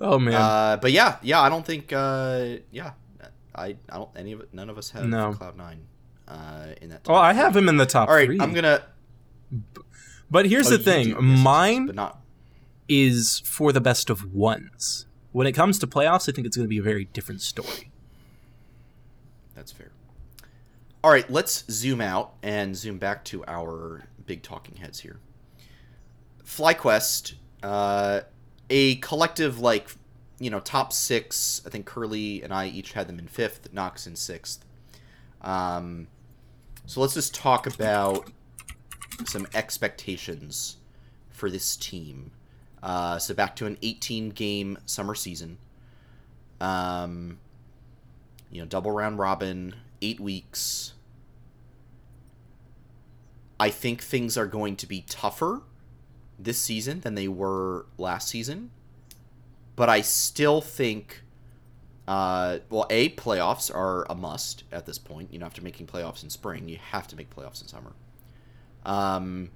S2: oh man,
S1: Uh, but yeah, yeah, I don't think. Uh, yeah, I I don't any of it. None of us have
S2: No.
S1: Cloud Nine. Uh, in that.
S2: well,
S1: top
S2: I have him in the top
S1: All right,
S2: three.
S1: I'm gonna.
S2: But here's
S1: oh,
S2: the thing: mine
S1: but not.
S2: is for the best of ones. When it comes to playoffs, I think it's going to be a very different story.
S1: That's fair. All right, let's zoom out and zoom back to our big talking heads here. FlyQuest, uh, a collective like, you know, top six. I think Curly and I each had them in fifth, Knox in sixth. Um, so let's just talk about some expectations for this team. Uh, so back to an 18 game summer season. Um, you know, double round robin, eight weeks. I think things are going to be tougher this season than they were last season. But I still think, uh, well, A, playoffs are a must at this point. You know, after making playoffs in spring, you have to make playoffs in summer. Um,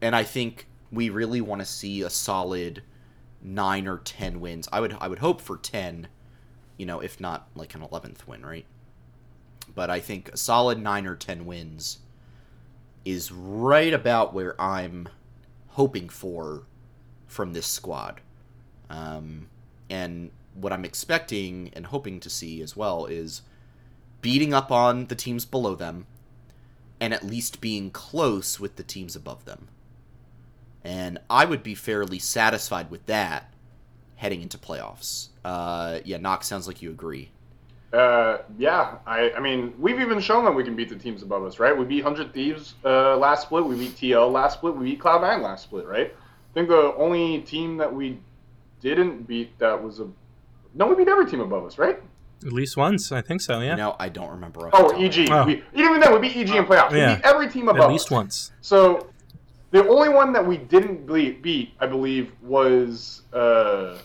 S1: and I think we really want to see a solid nine or ten wins. I would I would hope for ten, you know, if not like an eleventh win, right? But I think a solid nine or ten wins is right about where I'm hoping for from this squad. Um, and what I'm expecting and hoping to see as well is beating up on the teams below them and at least being close with the teams above them. And I would be fairly satisfied with that heading into playoffs. Uh, yeah, Knox sounds like you agree.
S3: Uh, yeah, I, I mean, we've even shown that we can beat the teams above us, right? We beat Hundred Thieves uh, last split. We beat TL last split. We beat Cloud Nine last split, right? I think the only team that we didn't beat that was a no, we beat every team above us, right?
S2: At least once, I think so. Yeah,
S1: No, I don't remember.
S3: Oh,
S1: the top of my
S3: EG.
S2: Oh.
S3: We, even then, we beat EG in playoffs.
S2: Yeah.
S3: We beat every team above
S2: at least
S3: us.
S2: once.
S3: So the only one that we didn't beat, I believe, was uh,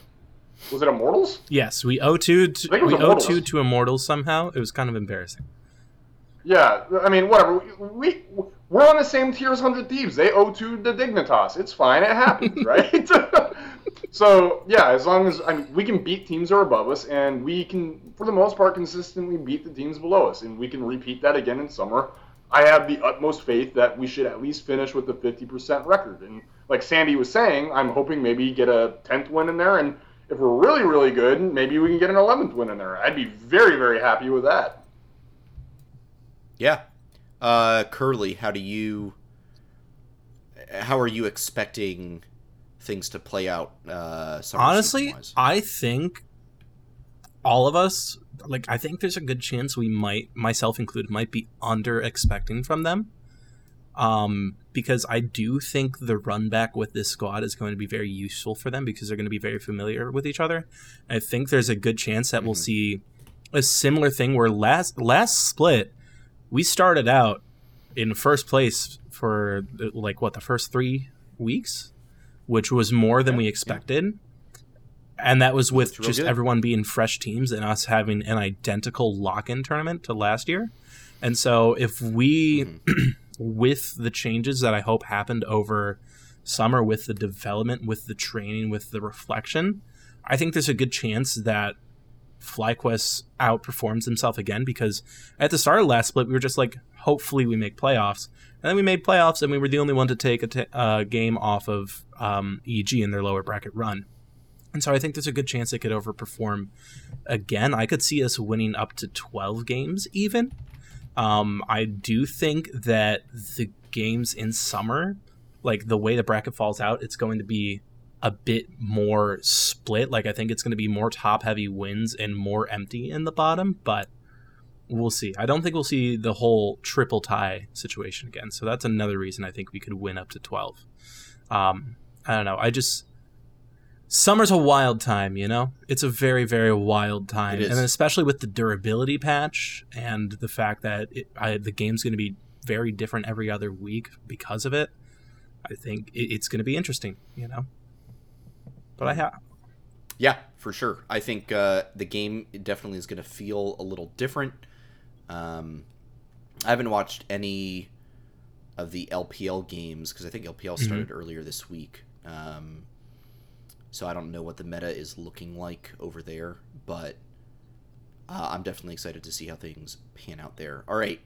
S3: was it Immortals?
S2: Yes, we O two.
S3: I think it
S2: We
S3: was
S2: O two
S3: Immortals.
S2: to Immortals somehow. It was kind of embarrassing.
S3: Yeah, I mean, whatever. We we're on the same tier as Hundred Thieves. They owe to the Dignitas. It's fine. It happens, right? so yeah, as long as I mean, we can beat teams that are above us, and we can, for the most part, consistently beat the teams below us, and we can repeat that again in summer. I have the utmost faith that we should at least finish with the 50% record. And like Sandy was saying, I'm hoping maybe get a 10th win in there, and if we're really, really good, maybe we can get an 11th win in there. I'd be very, very happy with that.
S1: Yeah. Uh, Curly, how do you? How are you expecting things to play out? Uh,
S2: Honestly. I think all of us, like, I think there's a good chance we might, myself included, might be under expecting from them. Um, because I do think the run back with this squad is going to be very useful for them because they're going to be very familiar with each other. I think there's a good chance that we'll
S1: Mhm.
S2: see a similar thing where last last split we started out in first place for like what the first three weeks, which was more than
S1: Yeah,
S2: we
S1: yeah.
S2: expected. And that was with just
S1: good.
S2: everyone being fresh teams and us having an identical lock in tournament to last year. And so if we,
S1: Mm-hmm.
S2: with the changes that I hope happened over summer, with the development, with the training, with the reflection, I think there's a good chance that FlyQuest outperforms himself again because at the start of last split we were just like, hopefully we make playoffs, and then we made playoffs and we were the only one to take a uh, game off of um, EG in their lower bracket run. And so I think there's a good chance they could overperform again. I could see us winning up to 12 games even. Um, I do think that the games in summer, like the way the bracket falls out, it's going to be a bit more split. Like I think it's going to be more top heavy wins and more empty in the bottom, but we'll see. I don't think we'll see the whole triple tie situation again. So that's another reason I think we could win up to 12. Um, I don't know. I just summer's a wild time, you know? It's a very, very wild time. And especially with the durability patch and the fact that it, I, the game's going to be very different every other week because of it, I think it, it's going to be interesting, you know? But I have.
S1: Yeah, for sure. I think uh, the game definitely is going to feel a little different. Um, I haven't watched any of the LPL games because I think LPL mm-hmm. started mm-hmm. earlier this week. Um, so I don't know what the meta is looking like over there, but uh, I'm definitely excited to see how things pan out there. All right.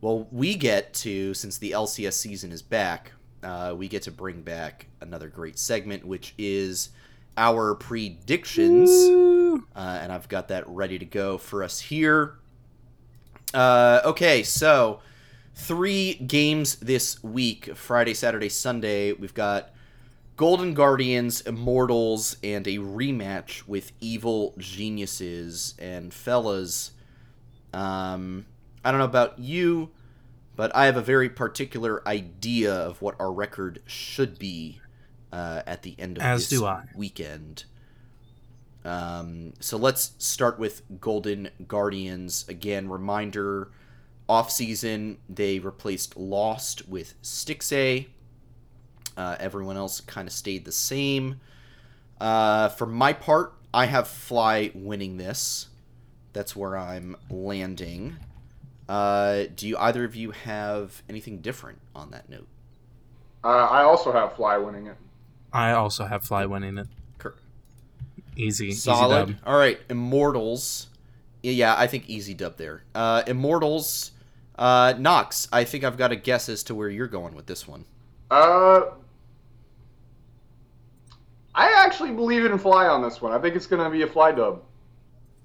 S1: Well, we get to, since the LCS season is back, uh, we get to bring back another great segment, which is our predictions. Uh, and I've got that ready to go for us here. Uh, okay, so three games this week Friday, Saturday, Sunday. We've got Golden Guardians, Immortals, and a rematch with Evil Geniuses. And fellas, um, I don't know about you, but I have a very particular idea of what our record should be uh, at the end of
S2: As
S1: this
S2: do
S1: weekend. Um, so let's start with Golden Guardians. Again, reminder off season they replaced Lost with Stixxay. Uh, everyone else kind of stayed the same. Uh, for my part, I have Fly winning this. That's where I'm landing. Uh, do you either of you have anything different on that note?
S3: Uh, I also have Fly winning it.
S2: I also have Fly winning it. Easy,
S1: solid.
S2: Easy
S1: All right, Immortals. Yeah, I think easy dub there. Uh, Immortals. Uh, Knox. I think I've got a guess as to where you're going with this one.
S3: Uh, I actually believe in Fly on this one. I think it's going to be a Fly dub.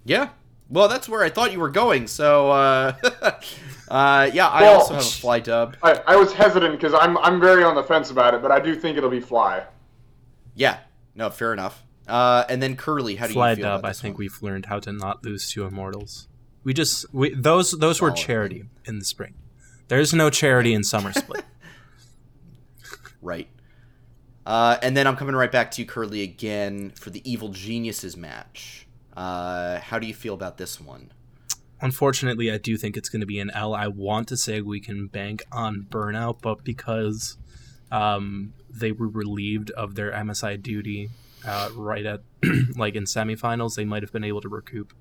S1: Yeah. Well, that's where I thought you were going. So, uh, uh, yeah, I well, also have a Fly dub.
S3: I, I was hesitant because I'm I'm very on the fence about it, but I do think it'll be Fly.
S1: Yeah. No, fair enough. Uh, and then Curly, how do
S2: Fly
S1: you feel
S2: dub,
S1: about
S2: I think
S1: one?
S2: we've learned how to not lose to Immortals. We just we those those were charity in the spring. There's no charity in summer split.
S1: right. Uh, and then I'm coming right back to you, Curly, again for the Evil Geniuses match. Uh, how do you feel about this one?
S2: Unfortunately, I do think it's going to be an L. I want to say we can bank on burnout, but because um, they were relieved of their MSI duty uh, right at like in semifinals, they might have been able to recoup.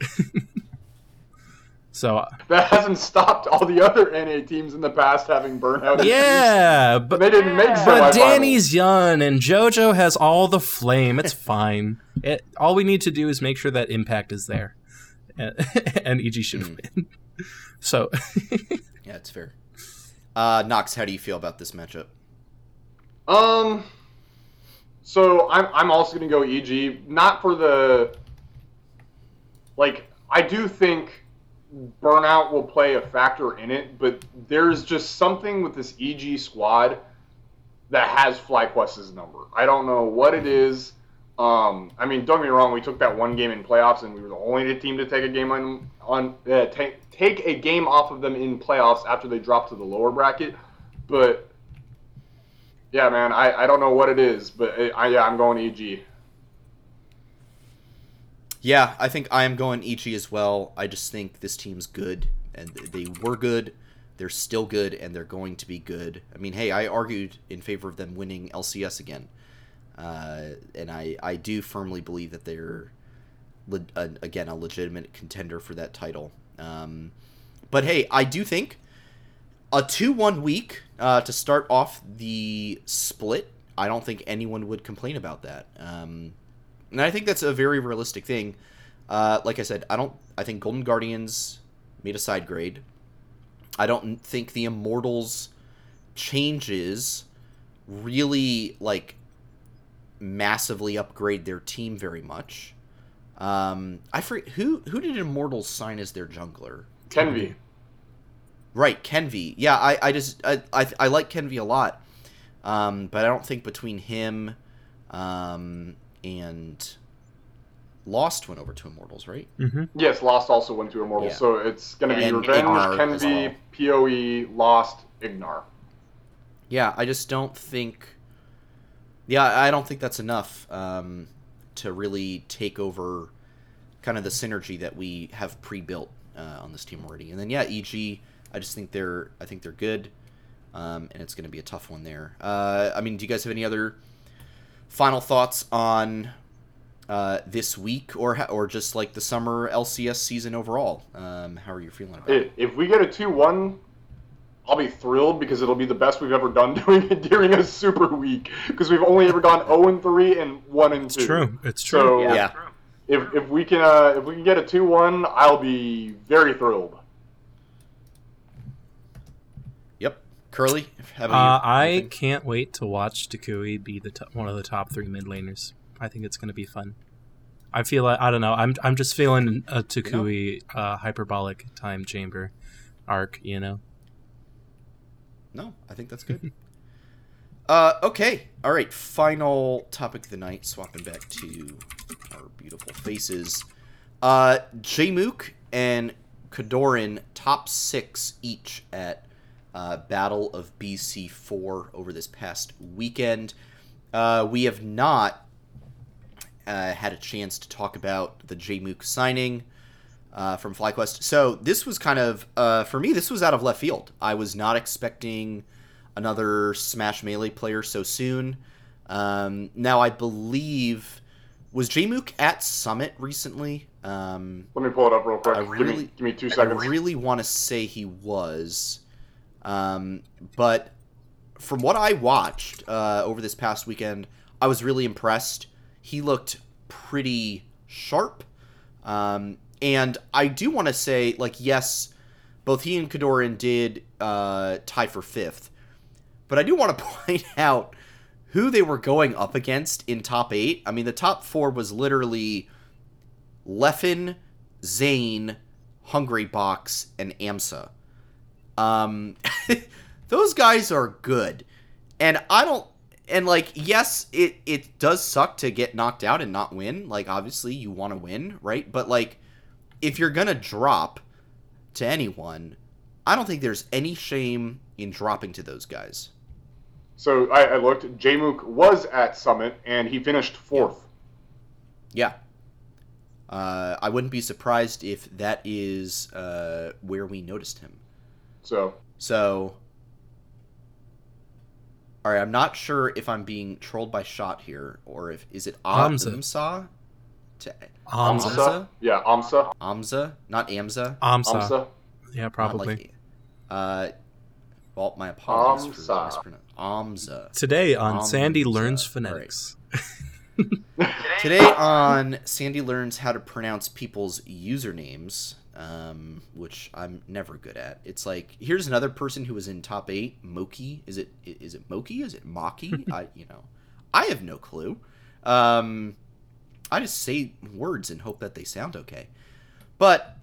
S2: So uh,
S3: that hasn't stopped all the other NA teams in the past having burnout.
S2: Yeah, but
S3: they didn't make.
S2: But Danny's young and JoJo has all the flame. It's fine. It, all we need to do is make sure that impact is there, and, and EG should mm. win. So
S1: yeah, it's fair. Uh, Knox, how do you feel about this matchup?
S3: Um, so I'm I'm also gonna go EG, not for the like I do think burnout will play a factor in it, but there's just something with this EG squad that has FlyQuest's number. I don't know what it is. Um, I mean, don't get me wrong. We took that one game in playoffs, and we were the only team to take a game on on uh, take take a game off of them in playoffs after they dropped to the lower bracket. But yeah, man, I, I don't know what it is, but it, I, yeah, I'm going EG.
S1: Yeah, I think I am going EG as well. I just think this team's good, and they were good. They're still good, and they're going to be good. I mean, hey, I argued in favor of them winning LCS again, uh, and I I do firmly believe that they're le- uh, again a legitimate contender for that title. Um, but hey, I do think a two-one week uh, to start off the split. I don't think anyone would complain about that. Um, and I think that's a very realistic thing. Uh, like I said, I don't. I think Golden Guardians made a side grade. I don't think the Immortals changes really like massively upgrade their team very much. Um, I forget who who did Immortals sign as their jungler.
S3: Kenvi.
S1: Right, Kenvi. Yeah, I, I just I, I, I like Kenvi a lot, um, but I don't think between him, um, and Lost went over to Immortals, right?
S2: Mm-hmm.
S3: Yes, Lost also went to Immortals,
S1: Yeah.
S3: so it's going to be
S1: And
S3: Revenge,
S1: Ignar as
S3: Kenvi,
S1: well.
S3: Poe, Lost, Ignar.
S1: Yeah, I just don't think. Yeah, I don't think that's enough um, to really take over kind of the synergy that we have pre-built uh, on this team already. And then yeah, EG, I just think they're I think they're good, um, and it's going to be a tough one there. Uh, I mean, do you guys have any other final thoughts on uh, this week, or or just like the summer LCS season overall? Um, how are you feeling about it?
S3: If we get a 2 1, I'll be thrilled because it'll be the best we've ever done doing it during a super week because we've only ever gone 0 and 3 and 1 and 2.
S2: It's true. It's true.
S3: So
S1: Yeah.
S3: if, if we can uh, if we can get a 2 1, I'll be very thrilled.
S1: Yep, Curly. How
S2: Uh? I can't wait to watch toucouille be the to- one of the top three mid laners. I think it's going to be fun. I feel like I don't know. I'm I'm just feeling a toucouille uh, hyperbolic time chamber arc. You know.
S1: No, I think that's good. uh, okay. All right. Final topic of the night. Swapping back to our beautiful faces. Uh, Jmook and Kodorin top six each at uh, Battle of BC four over this past weekend. Uh, we have not uh, had a chance to talk about the Jmook signing uh, from FlyQuest. So this was kind of uh, for me. This was out of left field. I was not expecting another Smash Melee player so soon. Um, now I believe was Jmook at Summit recently. Um,
S3: Let me pull it up real quick.
S1: I
S3: give,
S1: really-
S3: me, give me two seconds.
S1: I really want to say he was, um, but from what I watched uh, over this past weekend, I was really impressed. He looked pretty sharp, um, and I do want to say, like, yes, both he and Kodorin did uh, tie for fifth, but I do want to point out who they were going up against in top eight. I mean, the top four was literally Leffen, Zain, Hungry Box, and Amsa. Um, those guys are good, and I don't. And like, yes, it it does suck to get knocked out and not win. Like, obviously, you want to win, right? But like, if you're gonna drop to anyone, I don't think there's any shame in dropping to those guys.
S3: So I, I looked. Jmook was at Summit and he finished fourth.
S1: Yeah. Uh, I wouldn't be surprised if that is uh, where we noticed him.
S3: So
S1: So, all right, I'm not sure if I'm being trolled by shot here or if is it
S2: Amza.
S1: Amsa? To
S2: Amza.
S1: Amza?
S3: Yeah, Amsa.
S1: Amza, not Amza.
S2: Amsa.
S3: Amsa.
S2: Yeah,
S1: Not
S2: probably.
S1: like- uh, well, my apologies for
S3: Amsa.
S1: mispronouncing. Amza.
S2: Today on
S1: Amza.
S2: Sandy learns
S1: All right.
S2: phonetics.
S1: Today on Sandy learns how to pronounce people's usernames, um, which I'm never good at. It's like here's another person who was in top eight. Moky, is it is it Moky? Is it Maki? I you know, I have no clue. Um, I just say words and hope that they sound okay. But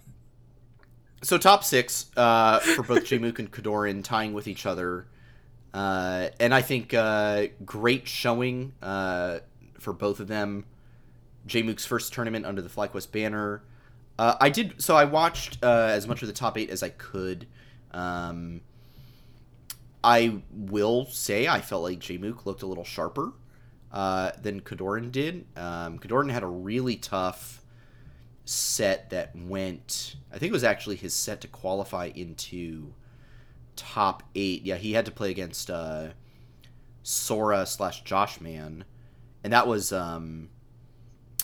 S1: so top six uh, for both Jmook and Kodorin tying with each other. Uh, and I think uh, great showing uh, for both of them. Jmook's first tournament under the FlyQuest banner. Uh, I did so. I watched uh, as much of the top eight as I could. Um, I will say I felt like Jmook looked a little sharper uh, than Kodorin did. Um, Kodorin had a really tough set that went. I think it was actually his set to qualify into top eight. Yeah, he had to play against uh, Sora slash Josh Man, and that was um,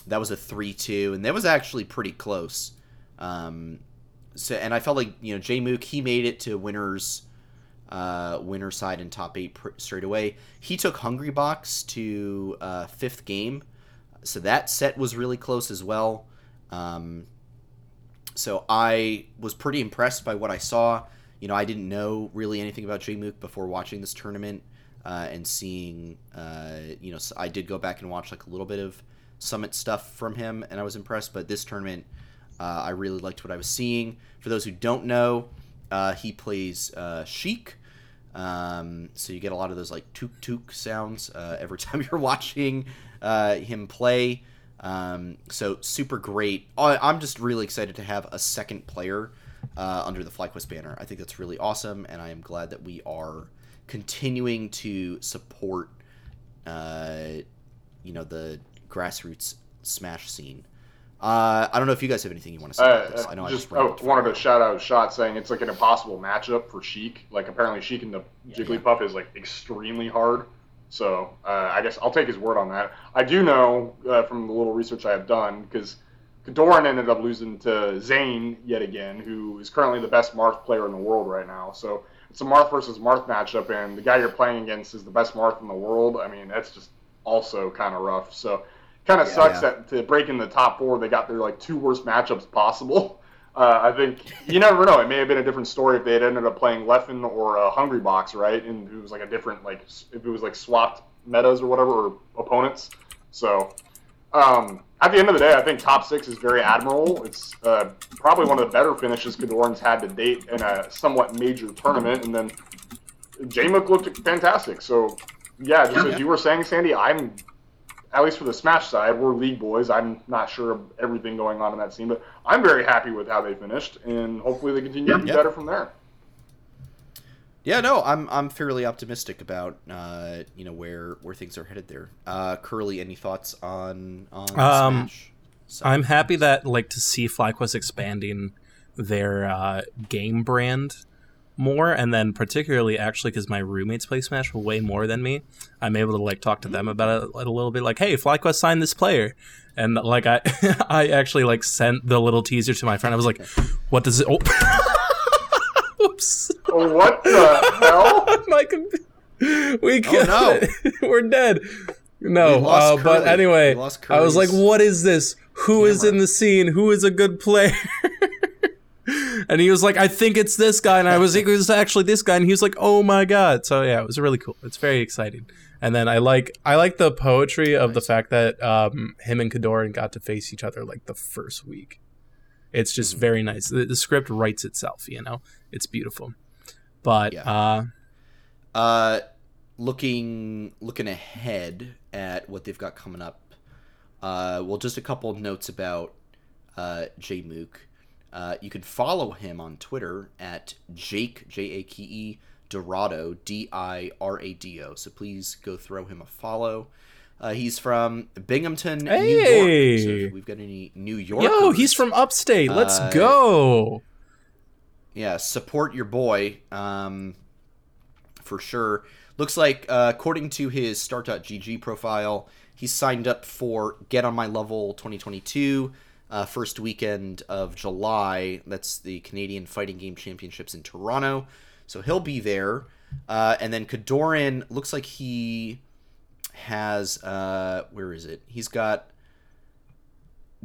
S1: that was a three two, and that was actually pretty close. Um, so, and I felt like you know Jmook he made it to winners, uh, winner side in top eight pr- straight away. He took Hungrybox to uh, fifth game, so that set was really close as well. Um, so I was pretty impressed by what I saw. You know, I didn't know really anything about Jmook before watching this tournament uh, and seeing. Uh, you know, I did go back and watch like a little bit of Summit stuff from him, and I was impressed. But this tournament, uh, I really liked what I was seeing. For those who don't know, uh, he plays uh, Sheik. Um, so you get a lot of those like took took sounds uh, every time you're watching him play. Um, so super great. I'm just really excited to have a second player uh, under the FlyQuest banner. I think that's really awesome, and I am glad that we are continuing to support, uh, you know, the grassroots Smash scene. Uh, I don't know if you guys have anything you want to say about this.
S3: Uh,
S1: I know
S3: just,
S1: I just
S3: oh, wanted to shout out shot saying it's like an impossible matchup for Sheik. Like apparently Sheik and the
S1: Yeah,
S3: Jigglypuff is like extremely hard. So uh, I guess I'll take his word on that. I do know uh, from the little research I have done because Kodorin ended up losing to Zain yet again, who is currently the best Marth player in the world right now. So it's a Marth versus Marth matchup, and the guy you're playing against is the best Marth in the world. I mean, that's just also kind of rough. So kind of
S1: Yeah,
S3: sucks
S1: yeah.
S3: that to break in the top four, they got their like two worst matchups possible. Uh, I think you never know. It may have been a different story if they had ended up playing Leffen or a Hungrybox, right? And it was like a different like if it was like swapped metas or whatever or opponents. So um, at the end of the day, I think top six is very admirable. It's uh, probably one of the better finishes Kodorin's had to date in a somewhat major tournament. And then Jmook looked fantastic. So yeah, just as you were saying, Sandy, I'm at least for the Smash side, we're league boys. I'm not sure of everything going on in that scene, but I'm very happy with how they finished, and hopefully they continue to be
S1: Yep.
S3: better from there.
S1: Yeah, no, I'm I'm fairly optimistic about uh, you know where where things are headed there. Uh, Curly, any thoughts on on
S2: Um,
S1: Smash? So-
S2: I'm happy that like to see FlyQuest expanding their uh, game brand more, and then particularly actually because my roommates play Smash way more than me, I'm able to like talk to them about it a little bit. Like, hey, FlyQuest signed this player, and like I I actually like sent the little teaser to my friend. I was like, what does it? Oh. Oops.
S3: Oh, what the hell?
S2: my com- we got
S1: no.
S2: We're dead. No,
S1: We
S2: uh, but anyway, I was like, "What is this? Who is
S1: camera.
S2: in the scene? Who is a good player?" And he was like, "I think it's this guy," and I was like, "It was actually this guy," and he was like, "Oh my god!" So yeah, it was really cool. It's very exciting. And then I like I like the poetry of the fact that um, him and Kodorin got to face each other like the first week. It's just
S1: Mm-hmm.
S2: very nice. The, the script writes itself, you know. It's beautiful. But
S1: Yeah.
S2: uh,
S1: Uh, looking looking ahead at what they've got coming up. Uh, well, just a couple of notes about uh, Jmook. Uh, you can follow him on Twitter at Jake J A K E Dorado D I R A D O. So please go throw him a follow. Uh, he's from Binghamton, New York. So if we've got any New York.
S2: yo, he's from upstate. Let's
S1: Uh,
S2: go.
S1: yeah, support your boy um, for sure. Looks like, uh, according to his start.gg profile, he's signed up for Get on My Level 2022, uh, first weekend of July. That's the Canadian Fighting Game Championships in Toronto. So he'll be there. Uh, and then Kodorin looks like he has, uh, where is it? He's got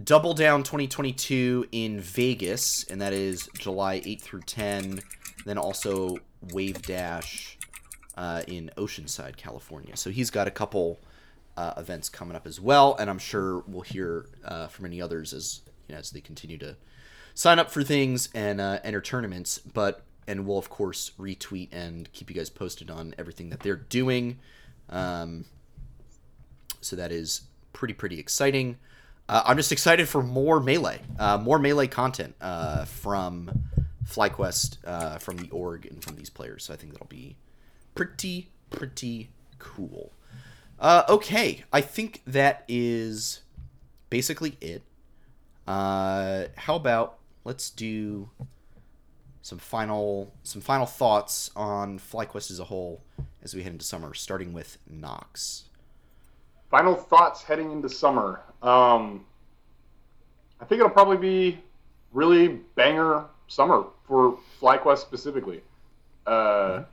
S1: Double Down 2022 in Vegas, and that is July 8 through 10. Then also Wave Dash uh, in Oceanside, California. So he's got a couple uh, events coming up as well, and I'm sure we'll hear uh, from any others as you know, as they continue to sign up for things and uh, enter tournaments. But and we'll of course retweet and keep you guys posted on everything that they're doing. Um, so that is pretty pretty exciting. Uh, I'm just excited for more melee, uh, more melee content uh, from FlyQuest, uh, from the org, and from these players. So I think that'll be pretty pretty cool. Uh, okay, I think that is basically it. Uh, how about let's do some final some final thoughts on FlyQuest as a whole as we head into summer, starting with Knox.
S3: Final thoughts heading into summer. Um, I think it'll probably be really banger summer for FlyQuest specifically. Uh,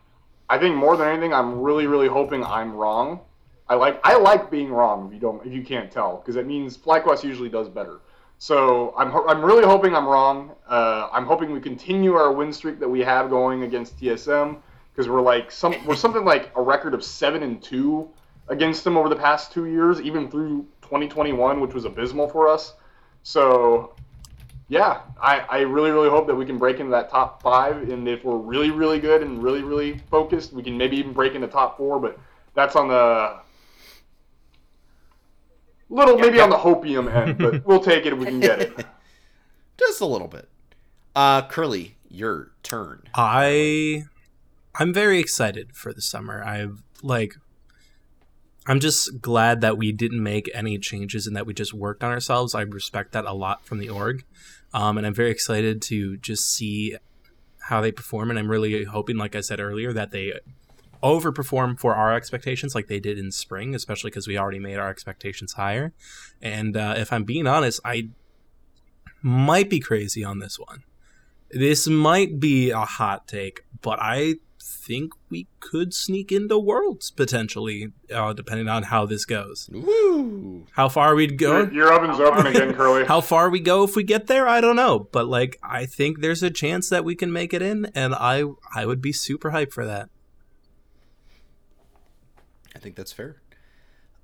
S3: I think more than anything, I'm really, really hoping I'm wrong. I like I like being wrong if you don't if you can't tell because it means FlyQuest usually does better. So I'm I'm really hoping I'm wrong. Uh, I'm hoping we continue our win streak that we have going against TSM because we're like some we're something like a record of seven and two against them over the past two years, even through 2021, which was abysmal for us. So yeah, I, I really, really hope that we can break into that top five. And if we're really, really good and really, really focused, we can maybe even break into top four. But that's on the little, maybe on the hopium end, but we'll take it if we can get it.
S1: Just a little bit. Uh, Curly, your turn.
S2: I I'm very excited for the summer. I've like I'm just glad that we didn't make any changes and that we just worked on ourselves. I respect that a lot from the org. Um, and I'm very excited to just see how they perform. And I'm really hoping, like I said earlier, that they overperform for our expectations like they did in spring, especially because we already made our expectations higher. And uh, if I'm being honest, I might be crazy on this one. This might be a hot take, but I think we could sneak into worlds potentially, uh, depending on how this goes.
S1: Woo!
S2: How far we'd go?
S3: Your, your oven's open again, Curly.
S2: How far we go if we get there, I don't know. But like, I think there's a chance that we can make it in, and I I would be super hyped for that.
S1: I think that's fair.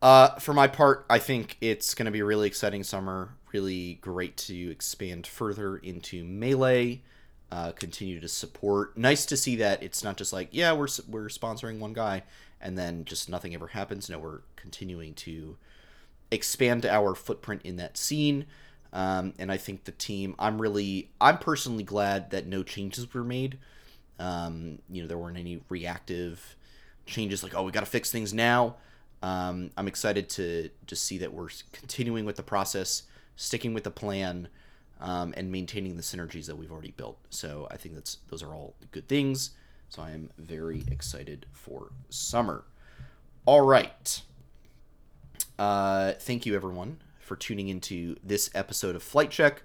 S1: Uh, for my part, I think it's going to be a really exciting summer. Really great to expand further into melee. Uh, continue to support. Nice to see that it's not just like yeah we're we're sponsoring one guy and then just nothing ever happens. No, we're continuing to expand our footprint in that scene. Um, and I think the team. I'm really I'm personally glad that no changes were made. Um, you know there weren't any reactive changes like oh we got to fix things now. Um, I'm excited to just see that we're continuing with the process, sticking with the plan, um, and maintaining the synergies that we've already built. So I think that's those are all good things. So I am very excited for summer. All right. Uh, thank you everyone for tuning into this episode of Flight Check.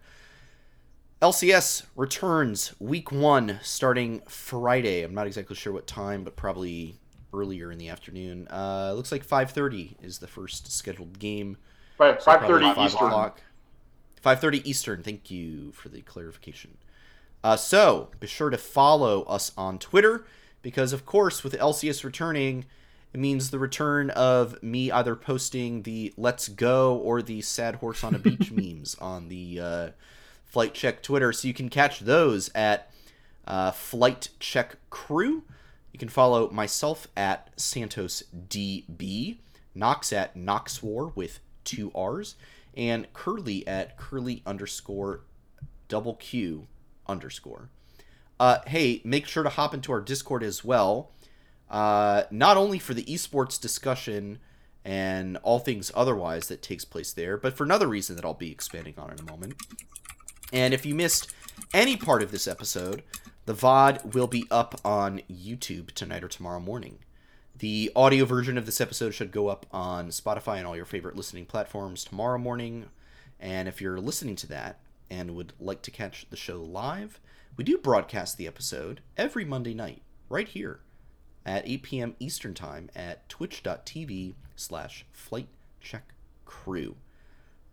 S1: LCS returns week one starting Friday. I'm not exactly sure what time, but probably earlier in the afternoon. Uh, looks like 5:30 is the first scheduled game.
S3: Five
S1: So
S3: five
S1: probably
S3: thirty
S1: five
S3: Eastern.
S1: o'clock. 5:30 Eastern. Thank you for the clarification. Uh, so be sure to follow us on Twitter because, of course, with LCS returning, it means the return of me either posting the "Let's Go" or the "Sad Horse on a Beach" memes on the uh, Flight Check Twitter. So you can catch those at uh, Flight Check Crew. You can follow myself at Santos DB, Knox at Knoxwar with two R's, and Curly at Curly underscore double Q underscore. Uh, hey, make sure to hop into our Discord as well. Uh, not only for the esports discussion and all things otherwise that takes place there, but for another reason that I'll be expanding on in a moment. And if you missed any part of this episode, the VOD will be up on YouTube tonight or tomorrow morning. The audio version of this episode should go up on Spotify and all your favorite listening platforms tomorrow morning. And if you're listening to that and would like to catch the show live, we do broadcast the episode every Monday night, right here at 8 p.m. Eastern Time at twitch.tv slash flight check crew.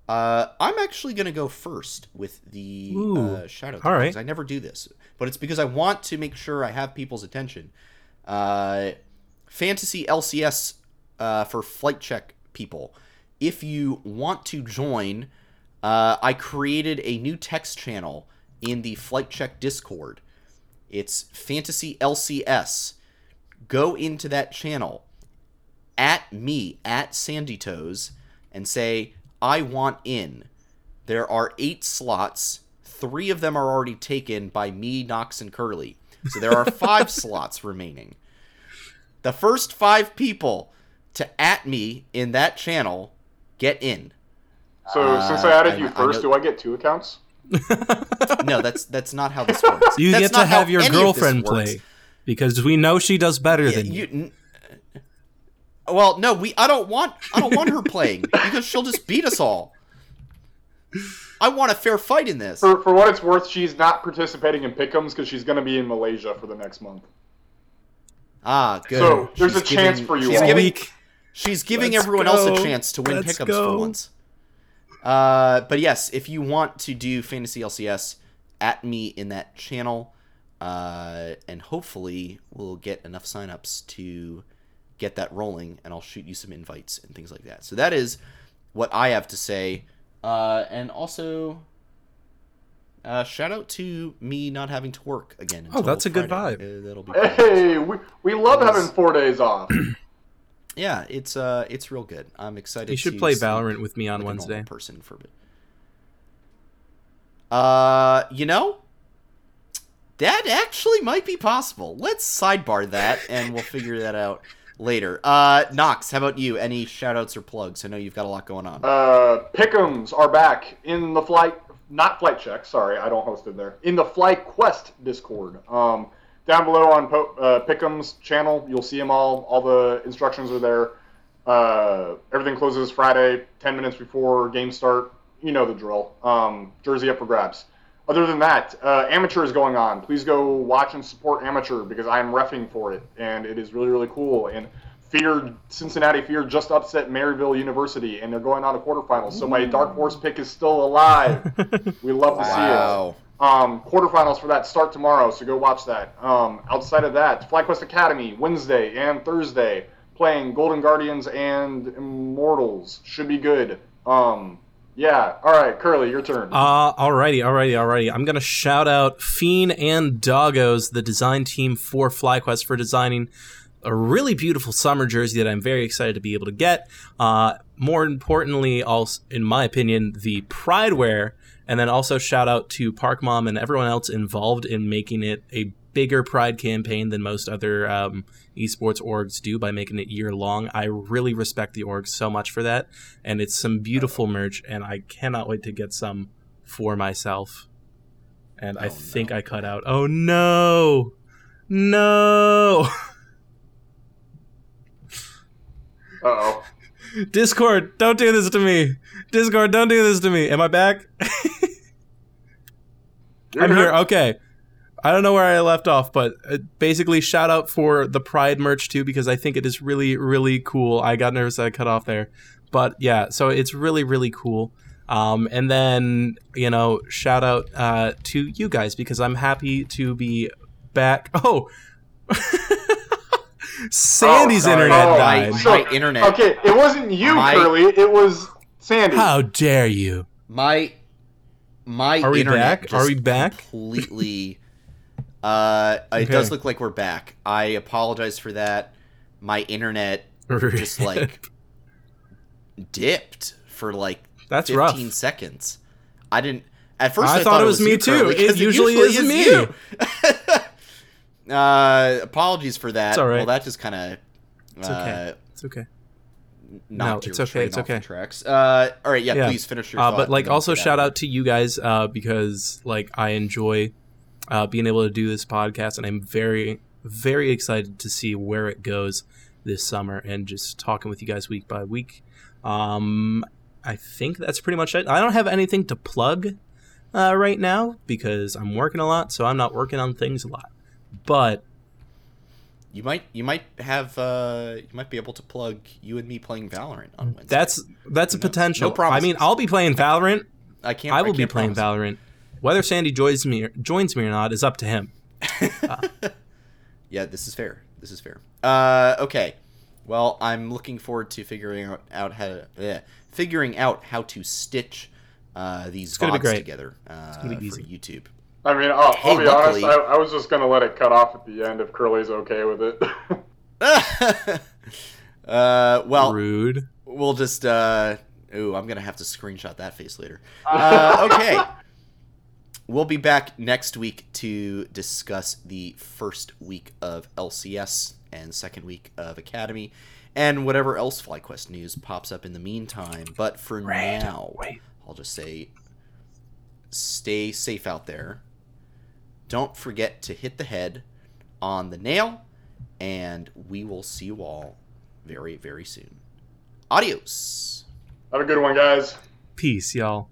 S1: Uh, I'm actually going to go first with the
S2: Ooh,
S1: uh, shout out.
S2: all right.
S1: I never do this, but it's because I want to make sure I have people's attention. Uh, Fantasy LCS uh, for flight check people. If you want to join, uh, I created a new text channel in the flight check Discord. It's Fantasy LCS. Go into that channel at me at Sandy Toes and say I want in. There are eight slots. Three of them are already taken by me, Knox, and Curly. So there are five slots remaining. The first five people to at me in that channel get in.
S3: So
S1: Uh,
S3: since I added
S1: I-
S3: you
S1: I
S3: first,
S1: know-
S3: do I get two accounts?
S1: No, that's that's not how this works.
S2: You
S1: That's
S2: get to have your
S1: any of this
S2: girlfriend play because we know she does better
S1: Yeah,
S2: than you.
S1: you. n- Well, no, we. I don't want. I don't want her playing because she'll just beat us all. I want a fair fight in this.
S3: For, for what it's worth, she's not participating in Pick'ems because she's going to be in Malaysia for the next month.
S1: Ah, good.
S3: So, there's
S1: She's
S3: a chance for you
S1: She's
S3: all.
S1: giving,
S2: Week.
S1: she's giving
S2: Let's
S1: everyone else a chance to win
S2: Let's
S1: pickups
S2: go.
S1: for once. Uh, but yes, if you want to do fantasy LCS, at me in that channel, uh, and hopefully we'll get enough signups to get that rolling, and I'll shoot you some invites and things like that. So that is what I have to say, uh, and also. Uh, shout out to me not having to work again.
S2: Oh,
S1: until
S2: that's a good vibe.
S1: Uh, that'll be cool.
S3: Hey, we, we love
S1: Yes.
S3: having four days off.
S1: yeah, it's uh, it's real good. I'm excited.
S2: You should
S1: to
S2: play
S1: sleep
S2: Valorant with me on
S1: like a normal
S2: Wednesday.
S1: person for a bit. Uh, you know, that actually might be possible. Let's sidebar that, and we'll figure that out later. Uh, Knox, how about you? Any shout outs or plugs? I know you've got a lot going on.
S3: Uh, Pick'ems are back in the flight, not flight check. Sorry, I don't host it there. In the FlyQuest Discord. Um, down below on po- uh, Pick'em's channel, you'll see them all. All the instructions are there. Uh, everything closes Friday, 10 minutes before game start. You know the drill. Um, jersey up for grabs. Other than that, uh, amateur is going on. Please go watch and support amateur because I am refing for it, and it is really really cool. And Fear Cincinnati Fear just upset Maryville University, and they're going on to quarterfinals. So my dark horse pick is still alive. we love to see it. Um, quarterfinals for that start tomorrow, so go watch that. Um, outside of that, FlyQuest Academy Wednesday and Thursday playing Golden Guardians and Immortals should be good. Um, yeah, all right, Curly, your turn.
S2: Uh, alrighty, alrighty, alrighty. I'm gonna shout out Fiend and Doggos, the design team for FlyQuest, for designing a really beautiful summer jersey that I'm very excited to be able to get. Uh, more importantly, also in my opinion, the Pride wear, and then also shout out to Park Mom and everyone else involved in making it a bigger Pride campaign than most other um, esports orgs do by making it year long. I really respect the org so much for that, and it's some beautiful merch, and I cannot wait to get some for myself. And I
S1: Oh,
S2: think
S1: no.
S2: I cut out. Oh no, no!
S3: Uh oh.
S2: Discord, don't do this to me. Discord, don't do this to me. Am I back? I'm here. Okay. I don't know where I left off, but uh, basically, shout out for the Pride merch too, because I think it is really, really cool. I got nervous that I cut off there, but yeah, so it's really, really cool. Um, and then you know, shout out uh, to you guys because I'm happy to be back. Oh, Sandy's
S3: Oh,
S2: internet
S3: Oh,
S2: died.
S1: my,
S3: So-
S1: my internet.
S3: Okay, it wasn't you,
S1: My-
S3: Curly. It was Sandy.
S2: How dare you?
S1: My my
S2: Are we
S1: internet
S2: back?
S1: just
S2: Are we back?
S1: Completely. Uh, it
S2: Okay.
S1: does look like we're back. I apologize for that. My internet just like dipped for like
S2: That's
S1: 15
S2: rough.
S1: seconds. I didn't. At first,
S2: I
S1: I,
S2: thought it was me too. It
S1: 'cause
S2: usually is me.
S1: you. uh, apologies for that.
S2: It's all right.
S1: Well, that just kind of
S2: It's
S1: uh,
S2: okay. It's okay. No, it's okay, it's okay.
S1: Tracks. Uh, all right, yeah,
S2: Yeah.
S1: Please finish your.
S2: Uh, but like also shout out to you guys uh, because like I enjoy uh, being able to do this podcast and I'm very very excited to see where it goes this summer and just talking with you guys week by week. Um, I think that's pretty much it. I don't have anything to plug uh, right now because I'm working a lot, so I'm not working on things a lot. But
S1: You might you might have uh you might be able to plug you and me playing Valorant on Wednesday.
S2: that's that's a potential.
S1: No promises.
S2: I mean, I'll be playing Valorant.
S1: I can't.
S2: I will be
S1: can't
S2: playing
S1: promise.
S2: Valorant. Whether Sandy joins me joins me or not is up to him.
S1: Yeah, this is fair. This is fair. Uh, okay. Well, I'm looking forward to figuring out, out how to eh, figuring out how to stitch uh, these
S2: gonna
S1: VODs
S2: great.
S1: together uh,
S2: gonna be
S1: for. YouTube.
S3: I mean, I'll,
S1: Hey,
S3: I'll be
S1: luckily-
S3: honest. I, I was just gonna let it cut off at the end if Curly's okay with it.
S1: uh, well,
S2: Rude.
S1: we'll just. Uh, ooh, I'm gonna have to screenshot that face later. Uh, okay. We'll be back next week to discuss the first week of LCS and second week of Academy and whatever else FlyQuest news pops up in the meantime. But for now,
S2: Wait.
S1: I'll just say stay safe out there. Don't forget to hit the head on the nail, and we will see you all very, very soon. Adios.
S3: Have a good one, guys.
S2: Peace, y'all.